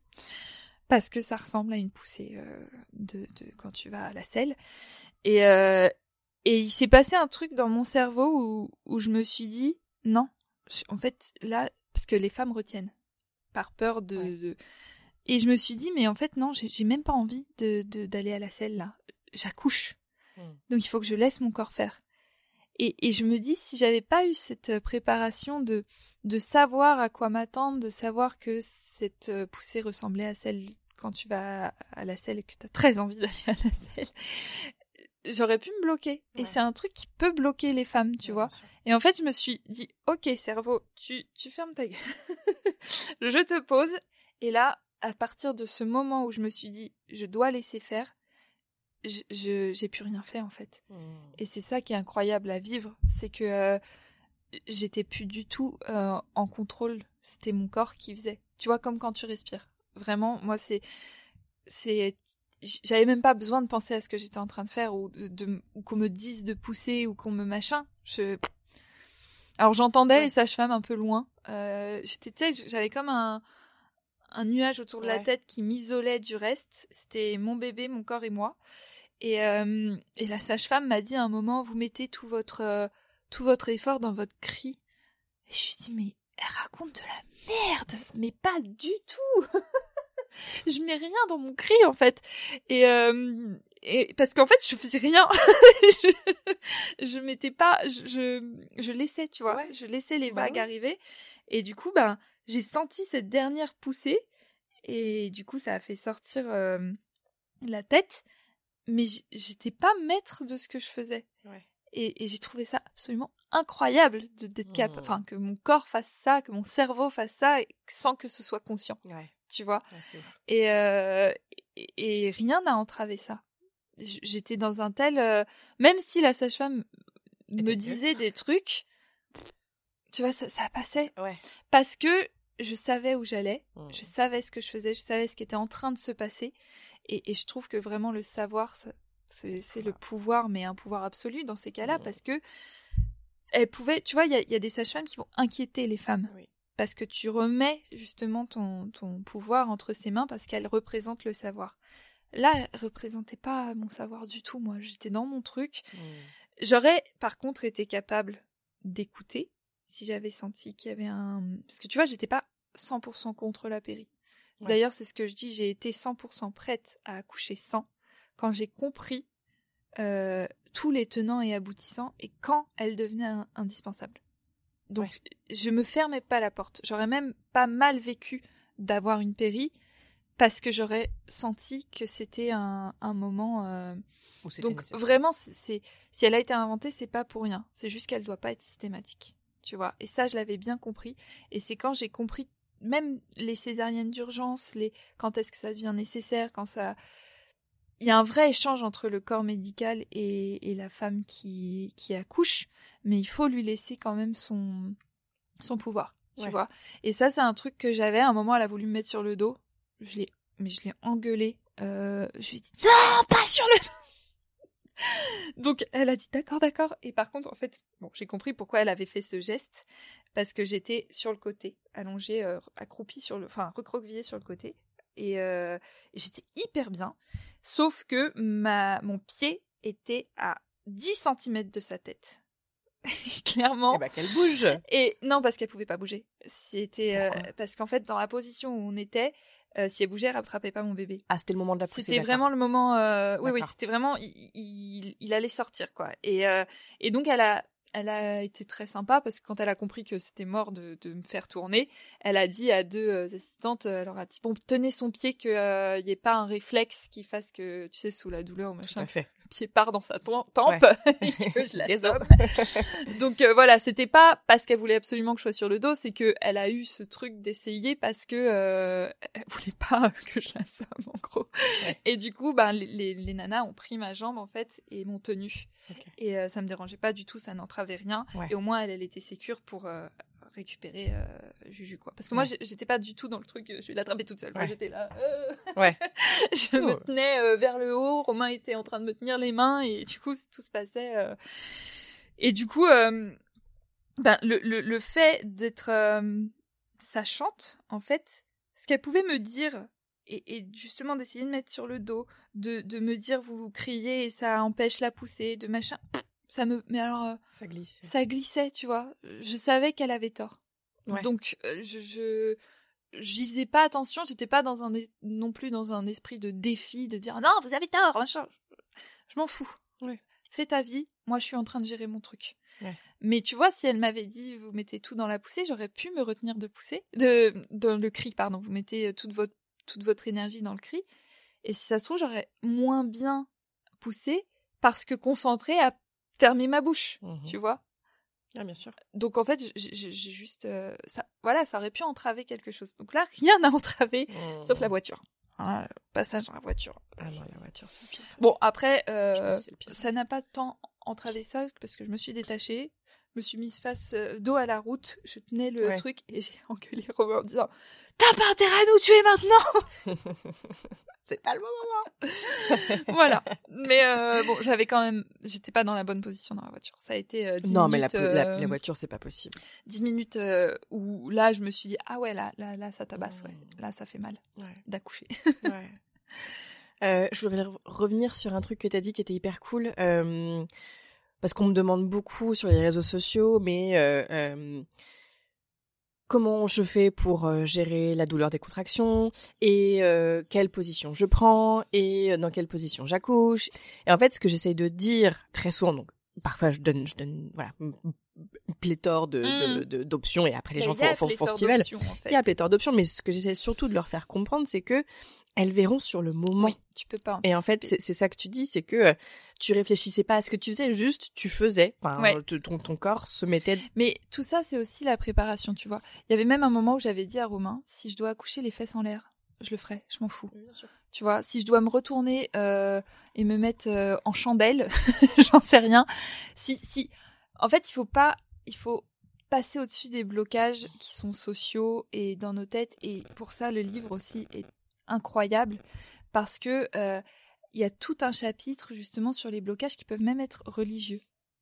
parce que ça ressemble à une poussée de, de, quand tu vas à la selle. Et, euh, et il s'est passé un truc dans mon cerveau où, où je me suis dit, non, en fait, là, parce que les femmes retiennent, par peur de... Et je me suis dit, mais en fait, non, j'ai même pas envie de d'aller à la selle, là. J'accouche. Hmm. Donc il faut que je laisse mon corps faire. Et, et je me dis, si j'avais pas eu cette préparation de, de savoir à quoi m'attendre, de savoir que cette euh, poussée ressemblait à celle quand tu vas à la selle et que tu as très envie d'aller à la (laughs) selle, j'aurais pu me bloquer. Et c'est un truc qui peut bloquer les femmes, tu vois. Et en fait, je me suis dit, ok, cerveau, tu, tu fermes ta gueule. (laughs) je te pose. Et là, à partir de ce moment où je me suis dit, je dois laisser faire, je j'ai plus rien fait en fait. Mmh. Et c'est ça qui est incroyable à vivre, c'est que euh, j'étais plus du tout euh, en contrôle. C'était mon corps qui faisait. Tu vois, comme quand tu respires. Vraiment, moi, c'est, c'est, j'avais même pas besoin de penser à ce que j'étais en train de faire ou de, de- ou qu'on me dise de pousser ou qu'on me machin. Je, alors j'entendais Ouais. les sages-femmes un peu loin. Euh, j'étais, j'avais comme un un nuage autour de la tête qui m'isolait du reste. C'était mon bébé, mon corps et moi. Et, euh, et la sage-femme m'a dit à un moment, vous mettez tout votre, euh, tout votre effort dans votre cri. Et je lui dis, mais elle raconte de la merde, mais pas du tout. (laughs) je mets rien dans mon cri en fait. Et, euh, et parce qu'en fait, je faisais rien. (laughs) je, je m'étais pas, je, je, je laissais, tu vois, Ouais. je laissais les Bah vagues arriver. Et du coup, ben, j'ai senti cette dernière poussée. Et du coup, ça a fait sortir euh, la tête. Mais j'étais pas maître de ce que je faisais. Ouais. Et, et j'ai trouvé ça absolument incroyable de- d'être capable, Mmh. enfin que mon corps fasse ça, que mon cerveau fasse ça, sans que ce soit conscient, Ouais, tu vois. Et, euh, et, et rien n'a entravé ça. J'étais dans un tel, euh, même si la sage-femme me disait des trucs, tu vois, ça, ça passait Ouais. parce que je savais où j'allais, Mmh. je savais ce que je faisais, je savais ce qui était en train de se passer, et, et je trouve que vraiment le savoir, c'est le pouvoir, mais un pouvoir absolu dans ces cas-là, Mhm. parce que elle pouvait, tu vois, il y y a des sages-femmes qui vont inquiéter les femmes, Oui. Parce que tu remets justement ton, ton pouvoir entre ses mains, parce qu'elle représente le savoir. Là, elle représentait pas mon savoir du tout, moi, j'étais dans mon truc. Mmh. J'aurais par contre été capable d'écouter si j'avais senti qu'il y avait un... Parce que tu vois, j'étais pas 100% contre la péri. Ouais. D'ailleurs, c'est ce que je dis, j'ai été 100% prête à accoucher sans quand j'ai compris euh, tous les tenants et aboutissants et quand elle devenait indispensable. Donc, je me fermais pas la porte. J'aurais même pas mal vécu d'avoir une péri parce que j'aurais senti que c'était un, un moment... euh, donc nécessaire. vraiment, c'est- c'est si elle a été inventée, c'est pas pour rien. C'est juste qu'elle doit pas être systématique, tu vois. Et ça, je l'avais bien compris. Et c'est quand j'ai compris, même les césariennes d'urgence, les quand est-ce que ça devient nécessaire, quand ça, il y a un vrai échange entre le corps médical et, et la femme qui qui accouche, mais il faut lui laisser quand même son son pouvoir, tu Ouais. vois. Et ça, c'est un truc que j'avais. À un moment, elle a voulu me mettre sur le dos. Je l'ai, mais je l'ai engueulé. Euh, je lui ai dit non, pas sur le donc elle a dit d'accord, d'accord. Et par contre, en fait, bon, j'ai compris pourquoi elle avait fait ce geste parce que j'étais sur le côté, allongée, euh, accroupie sur le, enfin recroquevillée sur le côté, et, euh, et j'étais hyper bien. Sauf que ma mon pied était à 10 cm de sa tête. (laughs) Clairement. Eh ben, qu'elle bouge. Et non, parce qu'elle pouvait pas bouger. C'était euh, parce qu'en fait, dans la position où on était, euh, si elle bougeait, elle rattrapait pas mon bébé. Ah, c'était le moment de la poussée. C'était vraiment le moment. euh, Oui, oui, c'était vraiment. Il, il, il allait sortir, quoi. Et, et donc, elle a, elle a été très sympa parce que quand elle a compris que c'était mort de, de me faire tourner, elle a dit à deux assistantes, elle leur a dit Bon, tenez son pied, qu'il n'y ait pas un réflexe qui fasse que, tu sais, sous la douleur, Tout machin, à fait. Pied part dans sa tem- tempe (laughs) et (laughs) que je Désolé. l'assomme. (laughs) Donc euh, voilà, c'était pas parce qu'elle voulait absolument que je sois sur le dos, c'est que elle a eu ce truc d'essayer parce que euh, elle voulait pas que je la somme en gros. Ouais. Et du coup, ben les, les, les nanas ont pris ma jambe en fait et m'ont tenue. Et euh, ça me dérangeait pas du tout, ça n'entravait rien. Ouais. Et au moins elle, elle était sécure pour récupérer euh, Juju quoi. Parce que moi Ouais. j'ai- j'étais pas du tout dans le truc, je vais l'attraper toute seule. Moi Ouais. j'étais là. euh, Ouais. (laughs) je me Oh. tenais euh, vers le haut, Romain était en train de me tenir les mains et du coup tout se passait. Et du coup, ben, le, le, le fait d'être sachante, en fait, ce qu'elle pouvait me dire, et, et justement d'essayer de mettre sur le dos, de, de me dire vous criez et ça empêche la poussée, de machin, pff, ça me... Mais alors, euh, Ça glisse. ça glissait, tu vois. Je savais qu'elle avait tort. Ouais. Donc, euh, je... je j'y faisais pas attention, j'étais pas dans un non plus dans un esprit de défi de dire non, vous avez tort, machin. Je m'en fous. Fais ta vie, moi je suis en train de gérer mon truc. Ouais. Mais tu vois, si elle m'avait dit vous mettez tout dans la poussée, j'aurais pu me retenir de pousser, de dans le cri, pardon. Vous mettez euh, toute votre toute votre énergie dans le cri. Et si ça se trouve, j'aurais moins bien poussé parce que concentrée à fermer ma bouche, Mhm. tu vois. Ah, bien sûr. Donc en fait, j'ai juste euh, ça, voilà, ça aurait pu entraver quelque chose. Donc là, rien n'a (laughs) entravé, sauf la voiture. Ah, passage dans la voiture. Ah non, la voiture, c'est le pire. Bon, après, euh, pire. ça n'a pas tant entravé ça parce que je me suis détachée, me suis mise face euh, dos à la route, je tenais le Ouais. truc et j'ai (laughs) engueulé Romain en disant T'as pas intérêt à nous tuer maintenant (laughs) c'est pas le moment. (laughs) Voilà. Mais euh, bon, j'avais quand même. J'étais pas dans la bonne position dans la voiture. Ça a été euh, 10 Non, mais la, minutes, la, euh, la voiture, c'est pas possible. 10 minutes où là, je me suis dit Ah ouais, là, là, là ça tabasse, ouais. Mmh. Là, ça fait mal Ouais. d'accoucher. Ouais. Je voudrais re- revenir sur un truc que tu as dit qui était hyper cool. euh, parce qu'on me demande beaucoup sur les réseaux sociaux, mais euh, euh, comment je fais pour euh, gérer la douleur des contractions et euh, quelle position je prends et dans quelle position j'accouche. Et en fait, ce que j'essaye de dire très souvent, donc parfois je donne, je donne voilà, pléthore de, de- d'options et après les gens y a font, font, font ce pléthore qu'ils veulent. en fait. Il y a pléthore d'options, mais ce que j'essaie surtout de leur faire comprendre, c'est que elles verront sur le moment. Oui, tu peux pas. Et en fait, c'est ça que tu dis, c'est que euh, tu réfléchissais pas à ce que tu faisais, juste tu faisais. Enfin, Ouais. ton, ton corps se mettait. Mais tout ça, c'est aussi la préparation, tu vois. Il y avait même un moment où j'avais dit à Romain, si je dois accoucher les fesses en l'air, je le ferai, je m'en fous. Tu vois, si je dois me retourner euh, et me mettre euh, en chandelle, (laughs) j'en sais rien. Si, si, en fait, il faut pas, il faut passer au-dessus des blocages qui sont sociaux et dans nos têtes. Et pour ça, le livre aussi est incroyable parce que euh, il y a tout un chapitre justement sur les blocages qui peuvent même être religieux.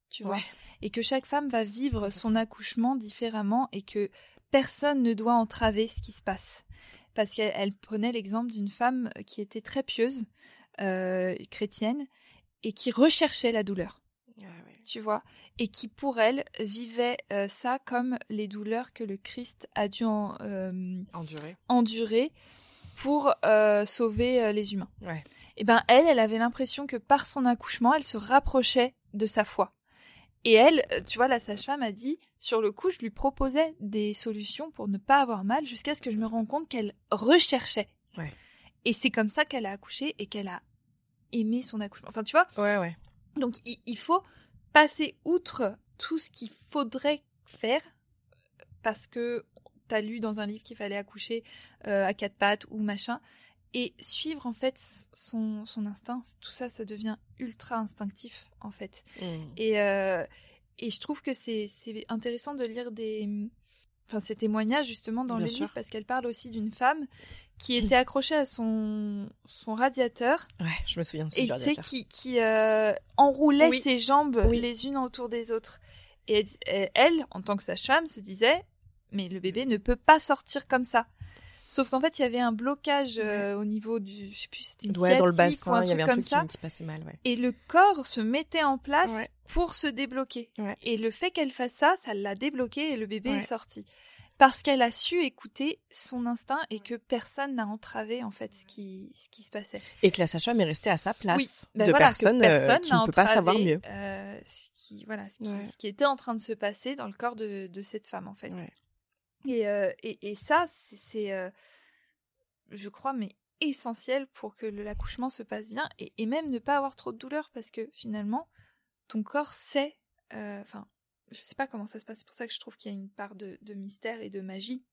Tu vois Ouais. et que chaque femme va vivre son accouchement différemment et que personne ne doit entraver ce qui se passe. Parce qu'elle elle prenait l'exemple d'une femme qui était très pieuse, euh, chrétienne, et qui recherchait la douleur, tu vois, et qui pour elle vivait euh, ça comme les douleurs que le Christ a dû en, euh, Endurer. endurer pour euh, sauver euh, les humains. Ouais. Et ben elle, elle avait l'impression que par son accouchement, elle se rapprochait de sa foi. Et elle, euh, tu vois, la sage-femme a dit, sur le coup, je lui proposais des solutions pour ne pas avoir mal, jusqu'à ce que je me rende compte qu'elle recherchait. Ouais. Et c'est comme ça qu'elle a accouché et qu'elle a aimé son accouchement. Enfin, tu vois, Ouais, ouais. donc il, il faut passer outre tout ce qu'il faudrait faire parce que t'as lu dans un livre qu'il fallait accoucher euh, à quatre pattes ou machin et suivre en fait son, son instinct. Tout ça, ça devient ultra instinctif en fait. Mm. Et, euh, et je trouve que c'est intéressant de lire des, enfin, ces témoignages justement dans Bien le sûr. livre parce qu'elle parle aussi d'une femme qui était accrochée à son, son radiateur Ouais, je me souviens de et ces tu sais qui, qui euh, enroulait Oui. ses jambes Oui. les unes autour des autres. Et elle, elle, en tant que sage-femme, se disait mais le bébé ne peut pas sortir comme ça. Sauf qu'en fait, il y avait un blocage euh, au niveau du, je sais plus, c'était une Ouais, dans le sciatique ou bassin, un il y avait un truc comme truc ça. qui, qui passait mal, ouais. Et le corps se mettait en place Ouais. pour se débloquer. Et le fait qu'elle fasse ça, ça l'a débloqué et le bébé est sorti. Parce qu'elle a su écouter son instinct et que personne n'a entravé en fait ce qui, ce qui se passait. Et que la sage-femme est restée à sa place Oui, ben de voilà, que personne, euh, personne qui n'a ne peut pas entravé, savoir mieux. euh, ce qui, voilà, ce qui, Ouais. ce qui était en train de se passer dans le corps de, de cette femme en fait. Et, euh, et, et ça, c'est- c'est, euh, je crois, mais essentiel pour que l'accouchement se passe bien et, et même ne pas avoir trop de douleur parce que finalement, ton corps sait, euh, enfin, je sais pas comment ça se passe, c'est pour ça que je trouve qu'il y a une part de, de mystère et de magie.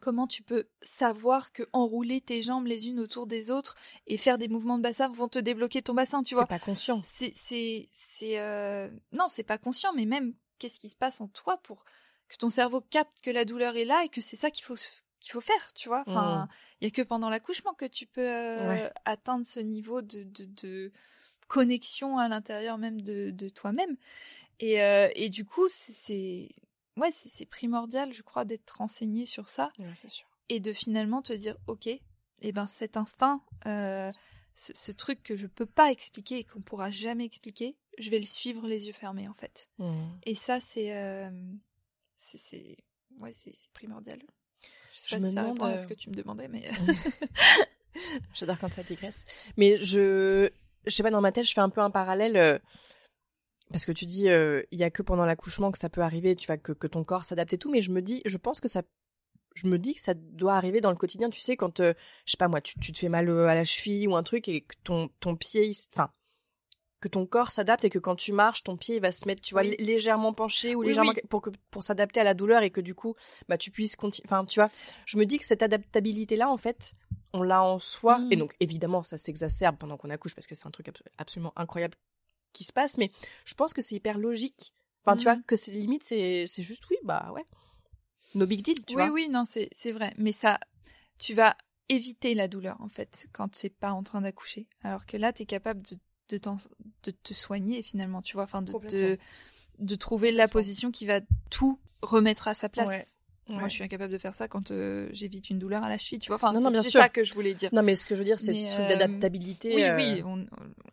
Comment tu peux savoir que enrouler tes jambes les unes autour des autres et faire des mouvements de bassin vont te débloquer ton bassin, tu C'est vois? pas conscient. c'est c'est c'est euh, non c'est pas conscient mais même qu'est-ce qui se passe en toi pour que ton cerveau capte que la douleur est là et que c'est ça qu'il faut qu'il faut faire tu vois enfin il y a que pendant l'accouchement que tu peux euh, Mm. Ouais. atteindre ce niveau de, de, de connexion à l'intérieur même de, de toi-même et euh, et du coup c'est- ouais c'est primordial je crois d'être renseigné sur ça Ouais, c'est sûr. et de finalement te dire ok et ben cet instinct euh, ce, ce truc que je peux pas expliquer et qu'on pourra jamais expliquer je vais le suivre les yeux fermés en fait Mm. et ça c'est c'est c'est ouais primordial je sais Je pas me si ça demande, répond à euh, ce que tu me demandais mais (laughs) J'adore quand ça digresse. Mais je, je sais pas, dans ma tête, je fais un peu un parallèle. euh, parce que tu dis, euh, il y a que pendant l'accouchement que ça peut arriver, tu vois, que, que ton corps s'adapte et tout. Mais je me dis, je pense que ça, je me dis que ça doit arriver dans le quotidien. Tu sais, quand, euh, je sais pas moi, tu, tu te fais mal euh, à la cheville ou un truc et que ton, ton pied, enfin, que ton corps s'adapte et que quand tu marches, ton pied il va se mettre, tu vois, Oui. lé- légèrement penché ou Oui, légèrement oui. pour que pour s'adapter à la douleur et que du coup, bah tu puisses continuer. Enfin, tu vois, je me dis que cette adaptabilité là, en fait, on l'a en soi. Mm. Et donc, évidemment, ça s'exacerbe pendant qu'on accouche parce que c'est un truc abso- absolument incroyable qui se passe. Mais je pense que c'est hyper logique. Enfin, tu vois, que c'est limite, c'est c'est juste, oui, bah ouais. No big deal, tu oui, vois. oui, non, c'est c'est vrai. Mais ça, tu vas éviter la douleur, en fait, quand tu n'es pas en train d'accoucher. Alors que là, tu es capable de, de, de te soigner, finalement, tu vois. Enfin, de, de, trouver la position qui va tout remettre à sa place. Ouais. Moi, je suis incapable de faire ça quand euh, j'évite une douleur à la cheville, tu vois. Enfin, Non, non, c'est ça que je voulais dire. Non, mais ce que je veux dire, c'est truc euh, d'adaptabilité. oui, euh, oui, on,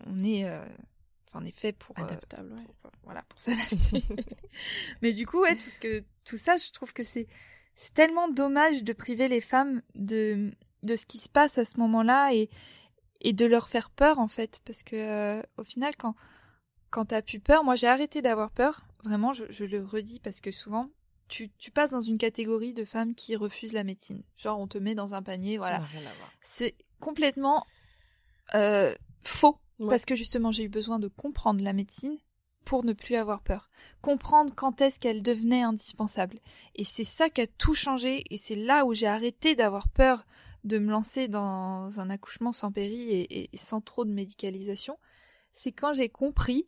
on est, enfin, on est fait pour, Adaptable, ouais. pour- voilà, pour s'adapter. (laughs) Mais du coup, ouais, tout ce que, tout ça, je trouve que c'est, c'est tellement dommage de priver les femmes de, de ce qui se passe à ce moment-là et, et de leur faire peur, en fait, parce que, euh, au final, quand, quand t'as plus peur, moi, j'ai arrêté d'avoir peur. Vraiment, je, je le redis parce que souvent, tu, tu passes dans une catégorie de femmes qui refusent la médecine. Genre, on te met dans un panier, Ça voilà. n'a rien à voir. C'est complètement euh, faux Ouais. parce que justement j'ai eu besoin de comprendre la médecine pour ne plus avoir peur. Comprendre quand est-ce qu'elle devenait indispensable. Et c'est ça qui a tout changé et c'est là où j'ai arrêté d'avoir peur de me lancer dans un accouchement sans péri et, sans trop de médicalisation. C'est quand j'ai compris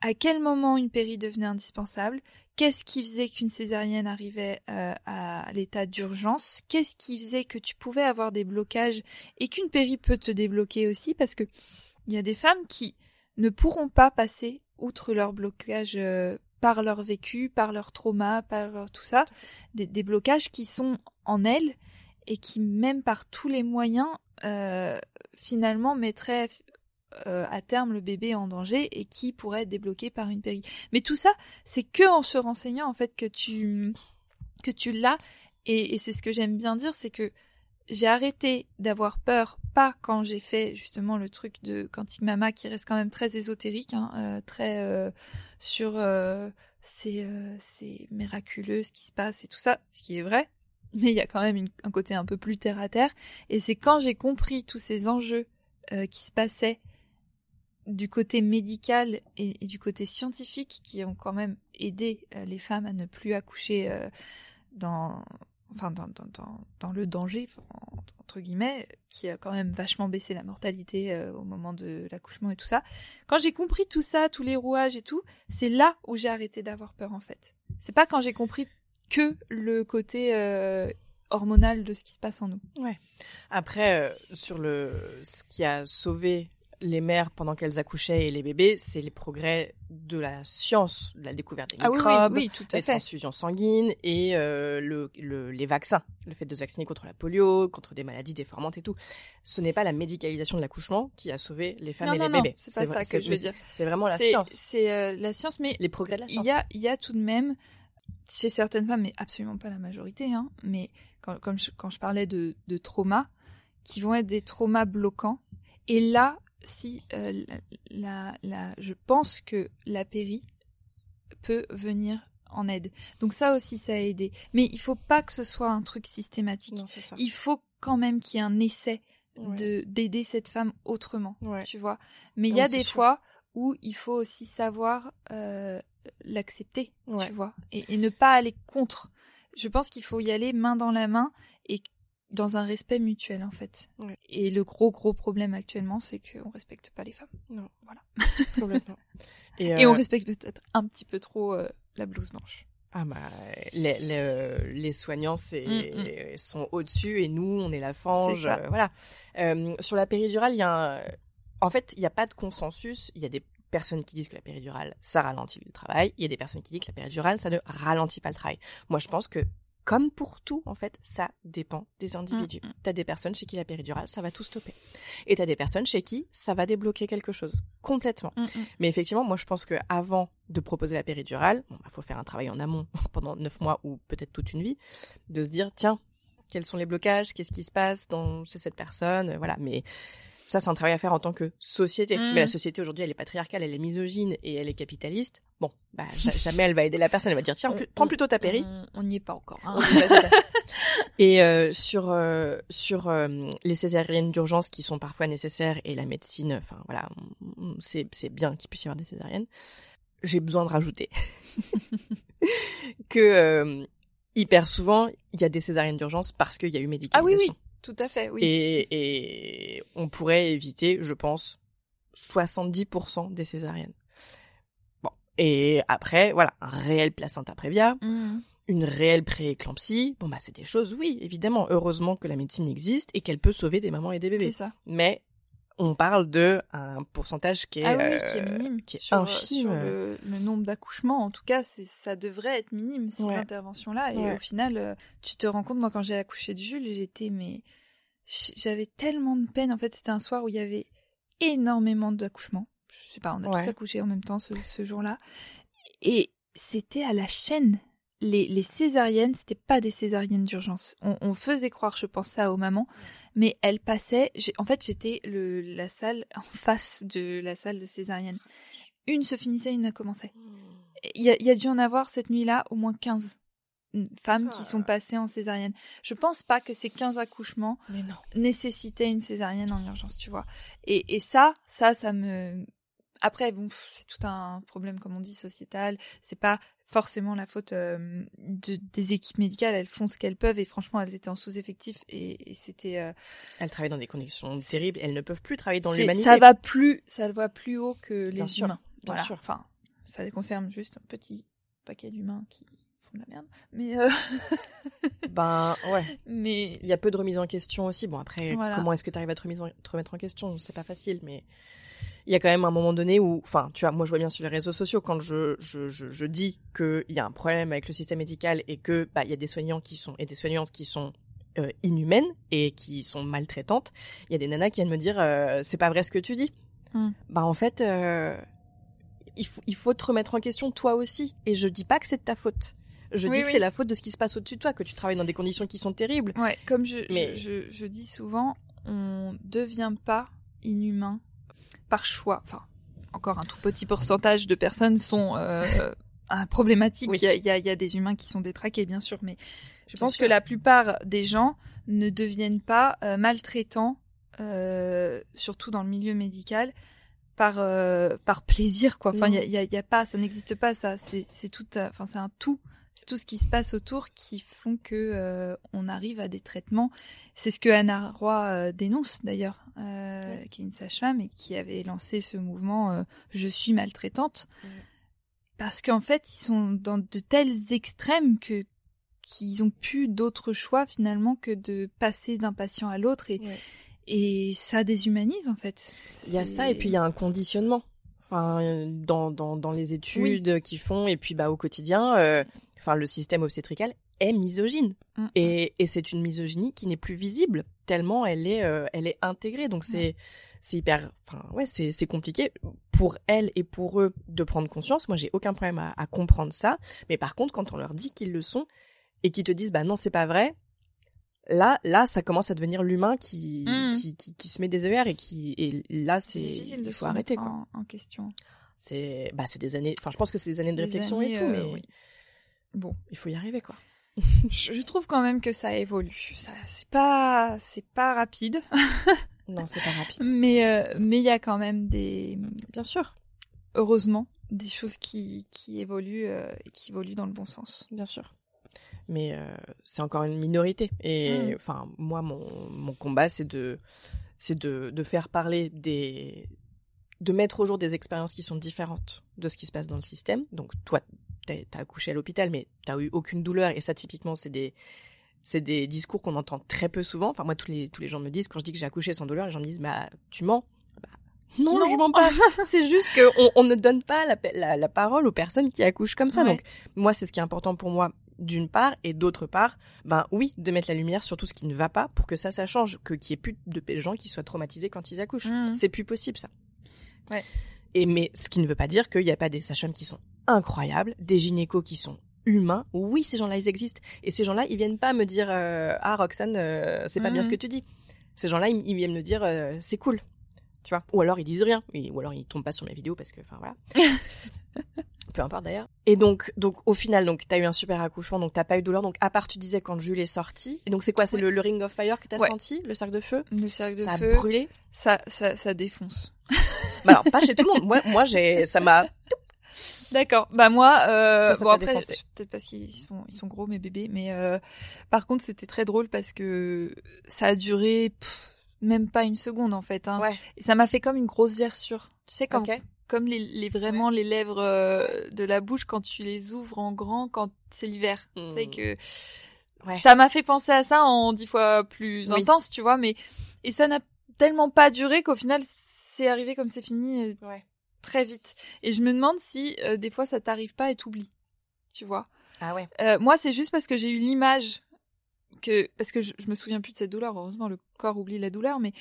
à quel moment une péri devenait indispensable, qu'est-ce qui faisait qu'une césarienne arrivait euh, à l'état d'urgence, qu'est-ce qui faisait que tu pouvais avoir des blocages et qu'une péri peut te débloquer aussi parce que il y a des femmes qui ne pourront pas passer outre leur blocage euh, par leur vécu, par leur trauma, par leur tout ça, des, des blocages qui sont en elles et qui même par tous les moyens euh, finalement mettraient euh, à terme le bébé en danger et qui pourrait être débloqué par une péri. Mais tout ça, c'est que en se renseignant en fait que tu que tu l'as et, c'est ce que j'aime bien dire, c'est que j'ai arrêté d'avoir peur, pas quand j'ai fait justement le truc de Quantique Mama qui reste quand même très ésotérique, hein, euh, très sur euh, c'est miraculeux ce qui se passe et tout ça, ce qui est vrai, mais il y a quand même un côté un peu plus terre à terre. Et c'est quand j'ai compris tous ces enjeux euh, qui se passaient du côté médical et, du côté scientifique qui ont quand même aidé euh, les femmes à ne plus accoucher euh, dans enfin dans, dans, dans, le danger en- entre guillemets qui a quand même vachement baissé la mortalité au moment de l'accouchement et tout ça quand j'ai compris tout ça tous les rouages et tout c'est là où j'ai arrêté d'avoir peur en fait c'est pas quand j'ai compris que le côté euh, hormonal de ce qui se passe en nous Après, euh, sur le ce qui a sauvé les mères pendant qu'elles accouchaient et les bébés, c'est les progrès de la science, de la découverte des ah oui microbes, oui, oui tout à les fait transfusions sanguines et euh, le, le- les vaccins, le fait de se vacciner contre la polio, contre des maladies déformantes et tout. Ce n'est pas la médicalisation de l'accouchement qui a sauvé les femmes non et non les non bébés. c'est pas ça que je veux dire C'est vraiment la science, c'est euh, la science mais les progrès de la science. Il y a, il y a tout de même, chez certaines femmes, mais absolument pas la majorité, hein, mais quand, comme je, quand je parlais de, de traumas, qui vont être des traumas bloquants. Et là, si euh, la, je pense que la péri peut venir en aide. Donc ça aussi, ça a aidé. Mais il faut pas que ce soit un truc systématique. Non, c'est ça. Il faut quand même qu'il y ait un essai Ouais. de d'aider cette femme autrement Ouais. tu vois mais il y a des sûr. fois où il faut aussi savoir euh, l'accepter Ouais. tu vois et, et ne pas aller contre je pense qu'il faut y aller main dans la main et dans un respect mutuel en fait Ouais. et le gros gros problème actuellement c'est qu'on respecte pas les femmes Non. Voilà. (laughs) Complètement. Et, et euh, on respecte peut-être un petit peu trop euh, la blouse blanche Ah bah, les, les, les soignants c'est, sont au-dessus et nous, on est la fange. Euh, voilà. Euh, sur la péridurale, il y a un... En fait, il n'y a pas de consensus. Il y a des personnes qui disent que la péridurale, ça ralentit le travail. Il y a des personnes qui disent que la péridurale, ça ne ralentit pas le travail. Moi, je pense que, comme pour tout, en fait, ça dépend des individus. Mm, mm. T'as des personnes chez qui la péridurale, ça va tout stopper. Et t'as des personnes chez qui ça va débloquer quelque chose. Complètement. Mm, mm. Mais effectivement, moi, je pense que avant de proposer la péridurale, il faut faire un travail en amont (laughs) pendant neuf mois ou peut-être toute une vie, de se dire tiens, quels sont les blocages, qu'est-ce qui se passe dans, chez cette personne, euh, voilà. Mais ça, c'est un travail à faire en tant que société. Mhm. Mais la société aujourd'hui, elle est patriarcale, elle est misogyne et elle est capitaliste. Bon, bah, ja- (laughs) jamais elle va aider la personne. Elle va dire tiens, prends plutôt ta péri. on n'y est pas encore hein. (laughs) Et euh, sur euh, sur euh, les césariennes d'urgence qui sont parfois nécessaires et la médecine, enfin voilà, c'est c'est bien qu'il puisse y avoir des césariennes. J'ai besoin de rajouter (laughs) que hyper souvent il y a des césariennes d'urgence parce qu'il y a eu ah médicalisation. oui oui tout à fait, oui. Et, et on pourrait éviter, je pense, 70% des césariennes. Bon. Et après, voilà, un réel placenta prévia, Mhm. une réelle prééclampsie. Bon, bah, c'est des choses, oui, évidemment. Heureusement que la médecine existe et qu'elle peut sauver des mamans et des C'est bébés. ça. Mais on parle de un pourcentage qui est, ah oui, qui est euh, minime. qui est sur, infime. sur le, le nombre d'accouchements, en tout cas, c'est ça devrait être minime ces Ouais. interventions-là. Et Ouais. au final, euh, tu te rends compte, moi, quand j'ai accouché de Jules, j'étais mais j'avais tellement de peine. En fait, c'était un soir où il y avait énormément d'accouchements. Je sais pas, on a Ouais. tous accouché en même temps ce, ce jour-là, et c'était à la chaîne. Les, les césariennes, c'était pas des césariennes d'urgence. On, on faisait croire, je pense, ça aux mamans, mais elles passaient. En fait, j'étais la salle en face de la salle de césarienne. Une se finissait, une commençait. Il y a, il y a dû en avoir cette nuit-là au moins 15 femmes qui Ah. sont passées en césarienne. Je pense pas que ces 15 accouchements Mais non. nécessitaient une césarienne en urgence, tu vois. Et, et ça, ça, ça me. Après, bon, c'est tout un problème, comme on dit, sociétal. C'est pas forcément la faute euh, de- des équipes médicales. Elles font ce qu'elles peuvent et franchement, elles étaient en sous-effectif et, et c'était. euh, Elles travaillent dans des conditions terribles. Elles ne peuvent plus travailler dans l'humanité. Ça va plus, ça va plus haut que Bien les sûr, humains. bien Voilà. sûr. Enfin, ça concerne juste un petit paquet d'humains qui font de la merde. Mais, euh, (laughs) Ben, ouais. mais Il y a peu de remise en question aussi. Bon, après, Voilà. comment est-ce que tu arrives à te, remise en- te remettre en question? C'est pas facile, mais il y a quand même un moment donné où, enfin, tu vois, moi je vois bien sur les réseaux sociaux quand je, je, je, je dis qu'il y a un problème avec le système médical et que bah, il y a des soignants qui sont et des soignantes qui sont euh, inhumaines et qui sont maltraitantes, il y a des nanas qui viennent me dire euh, c'est pas vrai ce que tu dis. Bah en fait, euh, il, faut, il faut te remettre en question toi aussi. Et je dis pas que c'est de ta faute. Je Oui, dis que oui. c'est la faute de ce qui se passe au-dessus de toi, que tu travailles dans des conditions qui sont terribles. Ouais, comme je, Mais- je, je, je dis souvent, on devient pas inhumain par choix. Enfin, encore un tout petit pourcentage de personnes sont euh, euh, problématiques. Oui. Il, y a, il y a- il y a des humains qui sont détraqués, bien sûr, mais je Bien pense sûr. que la plupart des gens ne deviennent pas euh, maltraitants, euh, surtout dans le milieu médical, par, par plaisir, quoi. Enfin, il y a, pas, ça n'existe pas, ça. C'est tout, enfin, c'est un tout. C'est tout ce qui se passe autour qui font que euh, on arrive à des traitements. C'est ce que Anna Roy euh, dénonce d'ailleurs, euh, qui est une sage-femme et qui avait lancé ce mouvement euh, Je suis maltraitante. Parce qu'en fait, ils sont dans de tels extrêmes que qu'ils ont plus d'autre choix finalement que de passer d'un patient à l'autre et, Ouais. et ça déshumanise en fait. Il y a ça et puis il y a un conditionnement. Enfin, dans, dans, dans les études qu'ils font et puis bah au quotidien, euh, enfin le système obstétrical est misogyne. Mm, et, et c'est une misogynie qui n'est plus visible tellement elle est euh, elle est intégrée. Donc c'est hyper enfin ouais c'est compliqué pour elles et pour eux de prendre conscience. Moi j'ai aucun problème à, à comprendre ça. Mais par contre quand on leur dit qu'ils le sont et qu'ils te disent bah non c'est pas vrai là là ça commence à devenir l'humain qui, Mm. qui, qui qui se met des œillères et qui et là c'est c'est difficile de il faut arrêter quoi. en, en question. c'est bah c'est des années enfin je pense que c'est des années de réflexion années, et tout euh, mais oui. Bon, il faut y arriver quoi je, trouve quand même que ça évolue. Ça, c'est pas, c'est pas rapide, (laughs) non c'est pas rapide mais euh, mais il y a quand même des, bien sûr heureusement, des choses qui qui évoluent euh, qui évoluent dans le bon sens. bien sûr mais euh, c'est encore une minorité et Mm. enfin moi mon mon combat c'est de c'est de de faire parler des de mettre au jour des expériences qui sont différentes de ce qui se passe dans le système donc toi t'as as accouché à l'hôpital mais t'as eu aucune douleur et ça typiquement c'est des c'est des discours qu'on entend très peu souvent. Enfin, moi, tous les, tous les gens me disent, quand je dis que j'ai accouché sans douleur, les gens me disent, bah, tu mens. Bah, non, Non. je mens pas. (laughs) c'est juste qu'on on ne donne pas la, la, la parole aux personnes qui accouchent comme ça. Ouais. Donc, moi, c'est ce qui est important pour moi, d'une part, et d'autre part, ben oui, de mettre la lumière sur tout ce qui ne va pas pour que ça, ça change, que qu'il y ait plus de gens qui soient traumatisés quand ils accouchent. Mhm. C'est plus possible, ça. Ouais. Et mais ce qui ne veut pas dire qu'il n'y a pas des sages-femmes qui sont incroyables, des gynécos qui sont humains. Oui, ces gens-là, ils existent. Et ces gens-là, ils viennent pas me dire euh, ah Roxane, euh, c'est pas bien Mhm. ce que tu dis. Ces gens-là, ils, ils viennent me dire euh, c'est cool, tu vois. Ou alors ils disent rien, Et- ou alors ils tombent pas sur mes vidéos parce que, enfin voilà. (laughs) Peu importe d'ailleurs. Et donc, donc au final, donc t'as eu un super accouchement, donc t'as pas eu de douleur. Donc à part tu disais quand Jules est sorti. Et donc c'est quoi? C'est Oui. le, le ring of fire que t'as Ouais. senti, le cercle de feu? Le cercle de Ça feu, a brûlé. ça, ça, ça défonce. Bah alors pas chez tout le monde. Moi, moi j'ai, ça m'a. D'accord. Bah moi, euh, Toi, bon après, peut-être parce qu'ils sont, ils sont gros mes bébés, mais euh, par contre c'était très drôle parce que ça a duré pff, même pas une seconde en fait. Hein. Ouais. Et ça m'a fait comme une grosse gerçure. Tu sais comme comme les, les vraiment les lèvres euh, de la bouche quand tu les ouvres en grand quand c'est l'hiver. Tu sais Mm. que Ouais. ça m'a fait penser à ça en dix fois plus Oui. intense, tu vois. Mais et ça n'a tellement pas duré qu'au final c'est arrivé comme c'est fini Ouais. Très vite. Et je me demande si euh, des fois ça t'arrive pas et t'oublies, tu vois? Ah ouais. Euh, moi, c'est juste parce que j'ai eu l'image que parce que je, je me souviens plus de cette douleur. Heureusement, le corps oublie la douleur, mais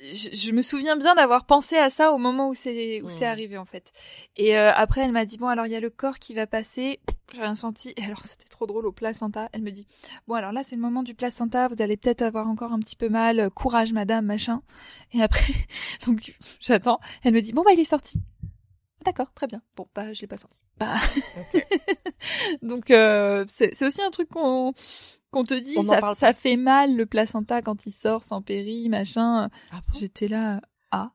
je, je me souviens bien d'avoir pensé à ça au moment où c'est où c'est Mhm. arrivé en fait. Et euh, après, elle m'a dit bon alors il y a le corps qui va passer. J'ai rien senti. Et alors c'était trop drôle au placenta. Elle me dit bon alors là c'est le moment du placenta. Vous allez peut-être avoir encore un petit peu mal. Courage madame machin. Et après (laughs) donc j'attends. Elle me dit bon bah il est sorti. D'accord, très bien. Bon, bah, je l'ai pas senti. Bah. (laughs) Donc, euh, c'est aussi un truc qu'on qu'on te dit, On ça, ça fait mal le placenta quand il sort sans péri, machin. Ah bon? J'étais là, ah,